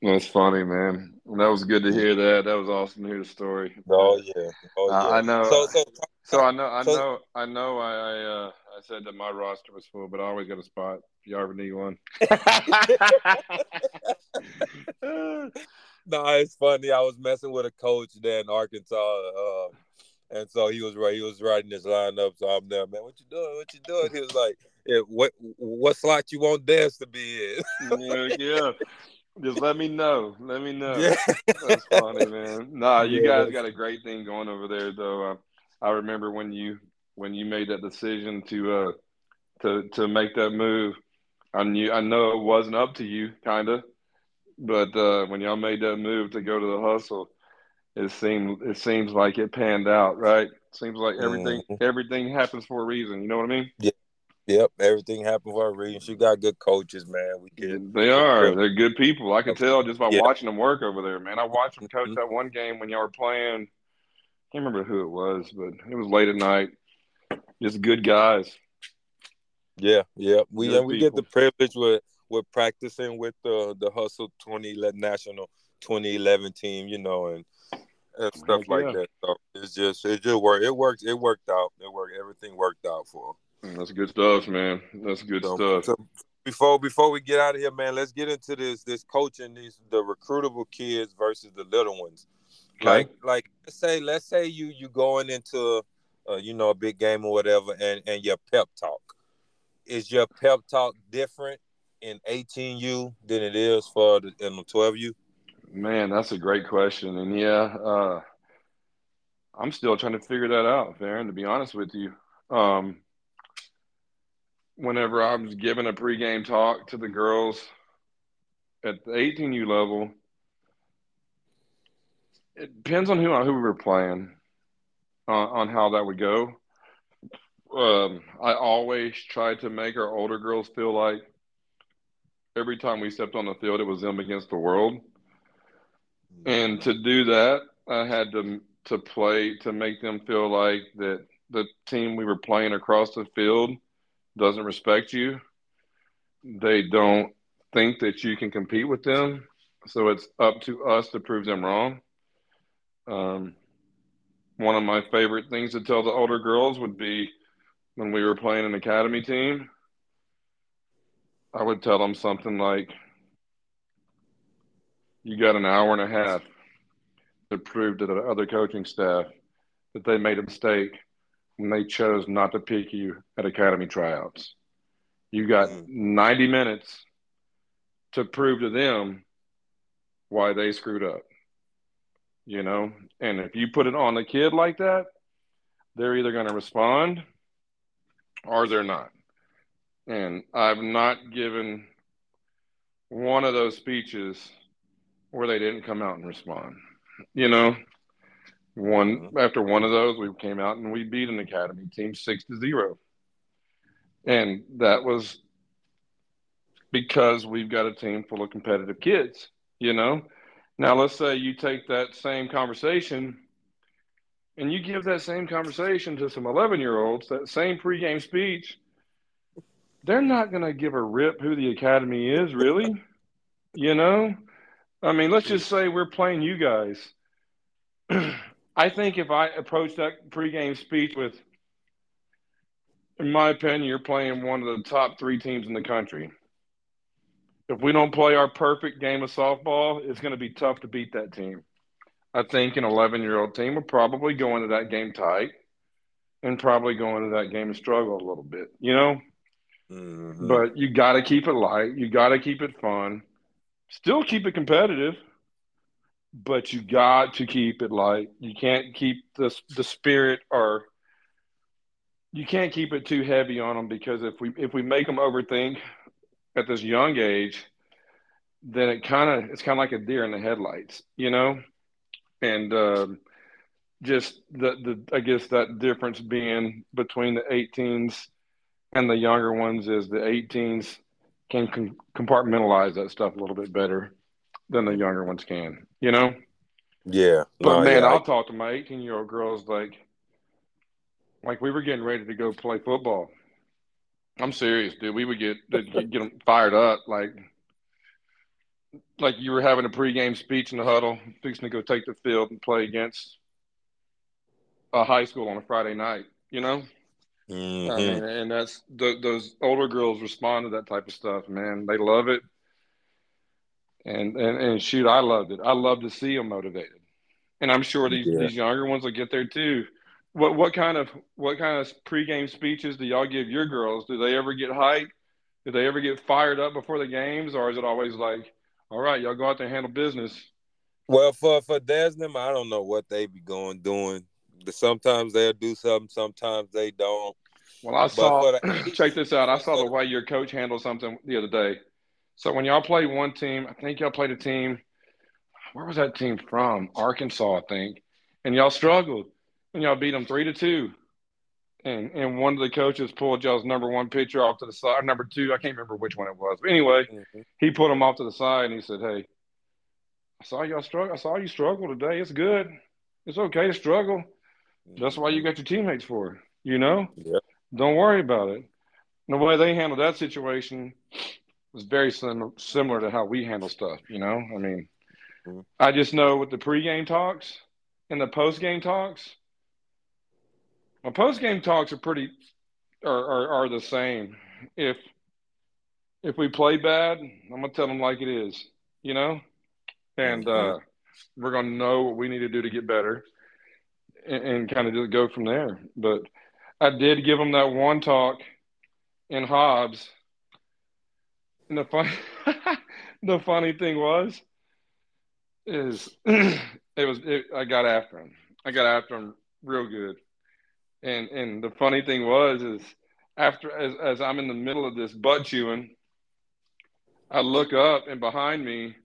That's funny, man. That was good to hear that. That was awesome to hear the story. Oh yeah, oh, yeah. I know. So, so, so I know, I so, know, I know. I I, uh, I said that my roster was full, but I always got a spot if you ever need one. (laughs) no, it's funny. I was messing with a coach there in Arkansas, uh, and so he was right. He was writing his lineup. So I'm there, man. What you doing? What you doing? He was like, yeah, "What what slot you want Dez to be in?" yeah, yeah. Just let me know. Let me know. Yeah. That's funny, man. Nah, you yeah, guys got a great thing going over there, though. Uh, I remember when you when you made that decision to uh to to make that move. I knew I know it wasn't up to you, kind of, but uh, when y'all made that move to go to the hustle, it seemed it seems like it panned out, right? Seems like everything mm-hmm. everything happens for a reason. You know what I mean? Yeah. Yep, everything happened for a reason. She got good coaches, man. We get they are. They're good people. I can tell just by yeah. watching them work over there, man. I watched them coach mm-hmm. that one game when y'all were playing. I can't remember who it was, but it was late at night. Just good guys. Yeah, yeah. We good we people. get the privilege with with practicing with the the Hustle 2011 National 2011 team, you know, and and stuff Heck like yeah. that. So it's just it just worked. It worked. It worked out. It worked. Everything worked out for. Them. That's good stuff, man. That's good so, stuff. So before before we get out of here, man, let's get into this this coaching these the recruitable kids versus the little ones. Okay. Like like let's say let's say you you going into uh, you know a big game or whatever, and and your pep talk is your pep talk different in 18U than it is for the in the 12U? Man, that's a great question, and yeah, uh, I'm still trying to figure that out, Farron. To be honest with you. Um, whenever I was giving a pregame talk to the girls at the 18U level, it depends on who who we were playing, uh, on how that would go. Um, I always tried to make our older girls feel like every time we stepped on the field, it was them against the world. And to do that, I had to to play to make them feel like that the team we were playing across the field – doesn't respect you. They don't think that you can compete with them. So it's up to us to prove them wrong. Um, one of my favorite things to tell the older girls would be when we were playing an academy team, I would tell them something like, You got an hour and a half to prove to the other coaching staff that they made a mistake and they chose not to pick you at academy tryouts. You got mm. 90 minutes to prove to them why they screwed up. You know, and if you put it on a kid like that, they're either going to respond or they're not. And I've not given one of those speeches where they didn't come out and respond. You know, one mm-hmm. after one of those, we came out and we beat an academy team six to zero, and that was because we've got a team full of competitive kids. You know, now let's say you take that same conversation and you give that same conversation to some 11 year olds, that same pregame speech, they're not going to give a rip who the academy is, really. you know? I mean, let's just say we're playing you guys. (clears throat) I think if I approach that pregame speech with, in my opinion, you're playing one of the top three teams in the country. If we don't play our perfect game of softball, it's going to be tough to beat that team. I think an 11 year old team will probably go into that game tight and probably go into that game and struggle a little bit, you know? Mm-hmm. But you got to keep it light. You got to keep it fun. Still keep it competitive, but you got to keep it light. You can't keep the, the spirit or you can't keep it too heavy on them because if we if we make them overthink at this young age, then it kind of it's kind of like a deer in the headlights, you know and uh, just the the I guess that difference being between the 18s and the younger ones is the 18s can com- compartmentalize that stuff a little bit better than the younger ones can, you know. Yeah, but no, man, yeah, I'll I... talk to my 18 year old girls like, like we were getting ready to go play football. I'm serious, dude. We would get get them fired up, like like you were having a pregame speech in the huddle, fixing to go take the field and play against a high school on a Friday night, you know? Mm-hmm. I mean, and that's the, those older girls respond to that type of stuff, man. They love it. And, and, and shoot, I loved it. I love to see them motivated. And I'm sure these, yeah. these younger ones will get there too. What, what kind of, what kind of pregame speeches do y'all give your girls? Do they ever get hyped? Do they ever get fired up before the games? Or is it always like, all right, y'all go out there and handle business. Well, for for Desmond, I don't know what they be going doing. Sometimes they'll do something, sometimes they don't. Well, I saw. The, (clears throat) check this out. I saw the way your coach handled something the other day. So when y'all played one team, I think y'all played a team. Where was that team from? Arkansas, I think. And y'all struggled, and y'all beat them three to two and and one of the coaches pulled y'all's number one pitcher off to the side, number two, I can't remember which one it was. But anyway, mm-hmm. he put him off to the side and he said, Hey, I saw y'all struggle. I saw you struggle today. It's good. It's okay to struggle. That's why you got your teammates for. You know? Yep. Don't worry about it. And the way they handled that situation was very sim- similar to how we handle stuff, you know? I mean, mm-hmm. I just know with the pregame talks and the postgame talks, my post game talks are pretty are, are, are the same. If if we play bad, I'm gonna tell them like it is, you know, and mm-hmm. uh, we're gonna know what we need to do to get better, and, and kind of just go from there. But I did give them that one talk in Hobbs, and the funny (laughs) the funny thing was is (clears throat) it was it, I got after him. I got after him real good and and the funny thing was is after as, as I'm in the middle of this butt chewing, I look up and behind me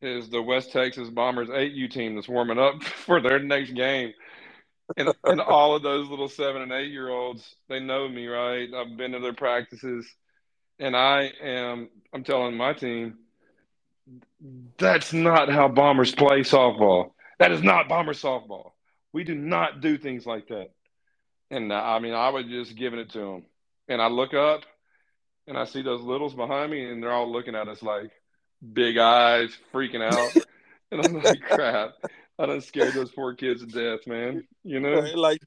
is the West Texas Bombers 8U team that's warming up (laughs) for their next game. And, and all of those little seven and eight year olds, they know me, right? I've been to their practices. And I am, I'm telling my team, that's not how Bombers play softball. That is not Bomber softball. We do not do things like that. And uh, I mean, I was just giving it to them. And I look up and I see those littles behind me, and they're all looking at us like big eyes, freaking out. (laughs) and I'm like, crap. I done scared those poor kids to death, man. You know? Like,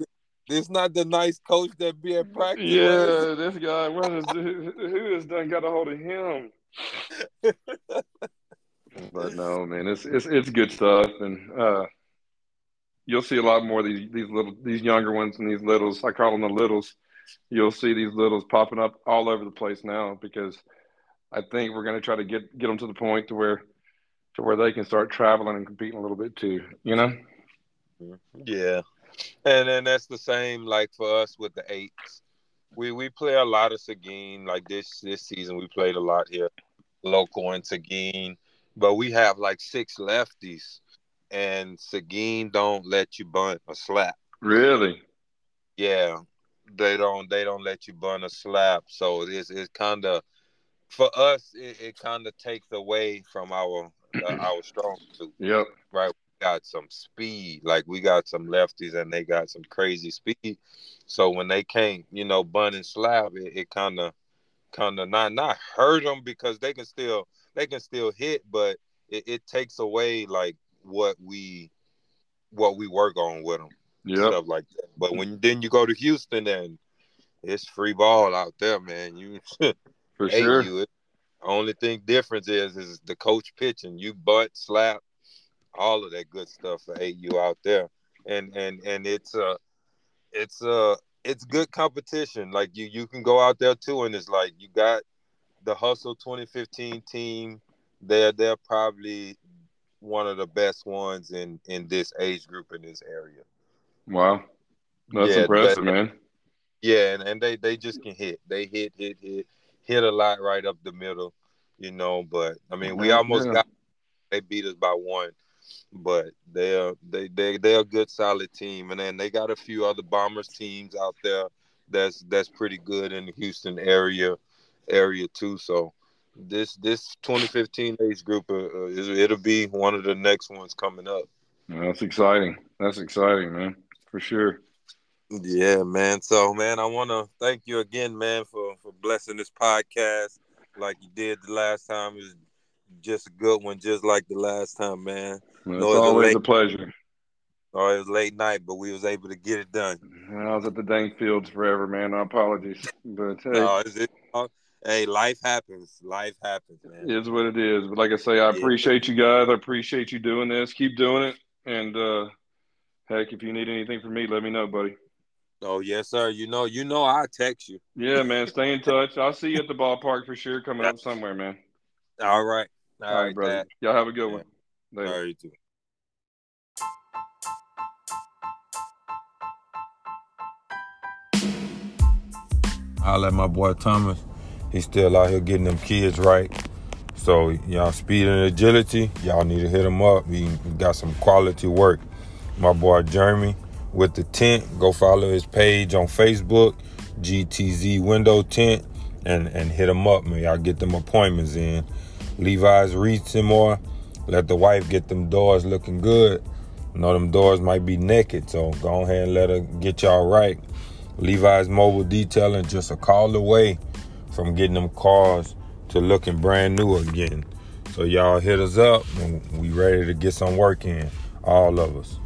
this not the nice coach that be at practice. Yeah, (laughs) this guy, what is, who has done got a hold of him? (laughs) but no, man, it's it's it's good stuff, and uh, you'll see a lot more of these these little these younger ones and these littles. I call them the littles. You'll see these littles popping up all over the place now because I think we're going to try to get get them to the point to where to where they can start traveling and competing a little bit too. You know? Yeah, and then that's the same like for us with the eights. We we play a lot of Seguin like this this season. We played a lot here, local in Seguin, but we have like six lefties and Seguin don't let you bunt a slap. Really? Yeah, they don't. They don't let you bunt a slap. So it's it's kind of for us. It, it kind of takes away from our uh, our strong suit. Yep. Right. Got some speed. Like we got some lefties and they got some crazy speed. So when they can't, you know, bun and slap, it kind of, kind of not not hurt them because they can still they can still hit, but it, it takes away like what we what we work on with them, yeah, stuff like that. But when then you go to Houston and it's free ball out there, man. You (laughs) for sure. You. It, only thing difference is is the coach pitching. You butt slap, all of that good stuff for 8U out there, and and and it's uh it's uh it's good competition. Like you you can go out there too, and it's like you got the Hustle 2015 team. They're they're probably one of the best ones in in this age group in this area. Wow, that's yeah, impressive, that, man. Yeah, and, and they they just can hit. They hit hit hit hit a lot right up the middle, you know. But I mean, we almost yeah. got they beat us by one, but they're they they they're a good solid team, and then they got a few other Bombers teams out there that's that's pretty good in the Houston area area too. So this this 2015 age group uh, uh it'll be one of the next ones coming up. That's exciting. That's exciting, man, for sure. Yeah, man. So, man, I want to thank you again, man, for for blessing this podcast like you did the last time. It was just a good one, just like the last time, man. Well, it's always a, late, a pleasure. Oh, it was late night, but we was able to get it done. I was at the dang fields forever, man. I apologies, but hey. no, it, hey, life happens. Life happens, man. It is what it is. But like I say, I yeah. appreciate you guys. I appreciate you doing this. Keep doing it. And uh heck, if you need anything from me, let me know, buddy. Oh yes, sir. You know, you know, I text you. Yeah, man. Stay in (laughs) touch. I'll see you at the ballpark for sure. Coming up somewhere, man. All right. All, All right, brother. Y'all have a good one. Later. All right, you too. I'll let my boy Thomas. He's still out here getting them kids right. So y'all speed and agility, y'all need to hit him up. He got some quality work. My boy Jeremy, with the tint. Go follow his page on Facebook, GTZ Window Tint, and, and hit him up, man. Y'all get them appointments in. Levi's Reaching more. Let the wife get them doors looking good. You know them doors might be naked, so go ahead and let her get y'all right. Levi's Mobile Detailing just a call away from getting them cars to looking brand new again. So y'all hit us up and we ready to get some work in, all of us.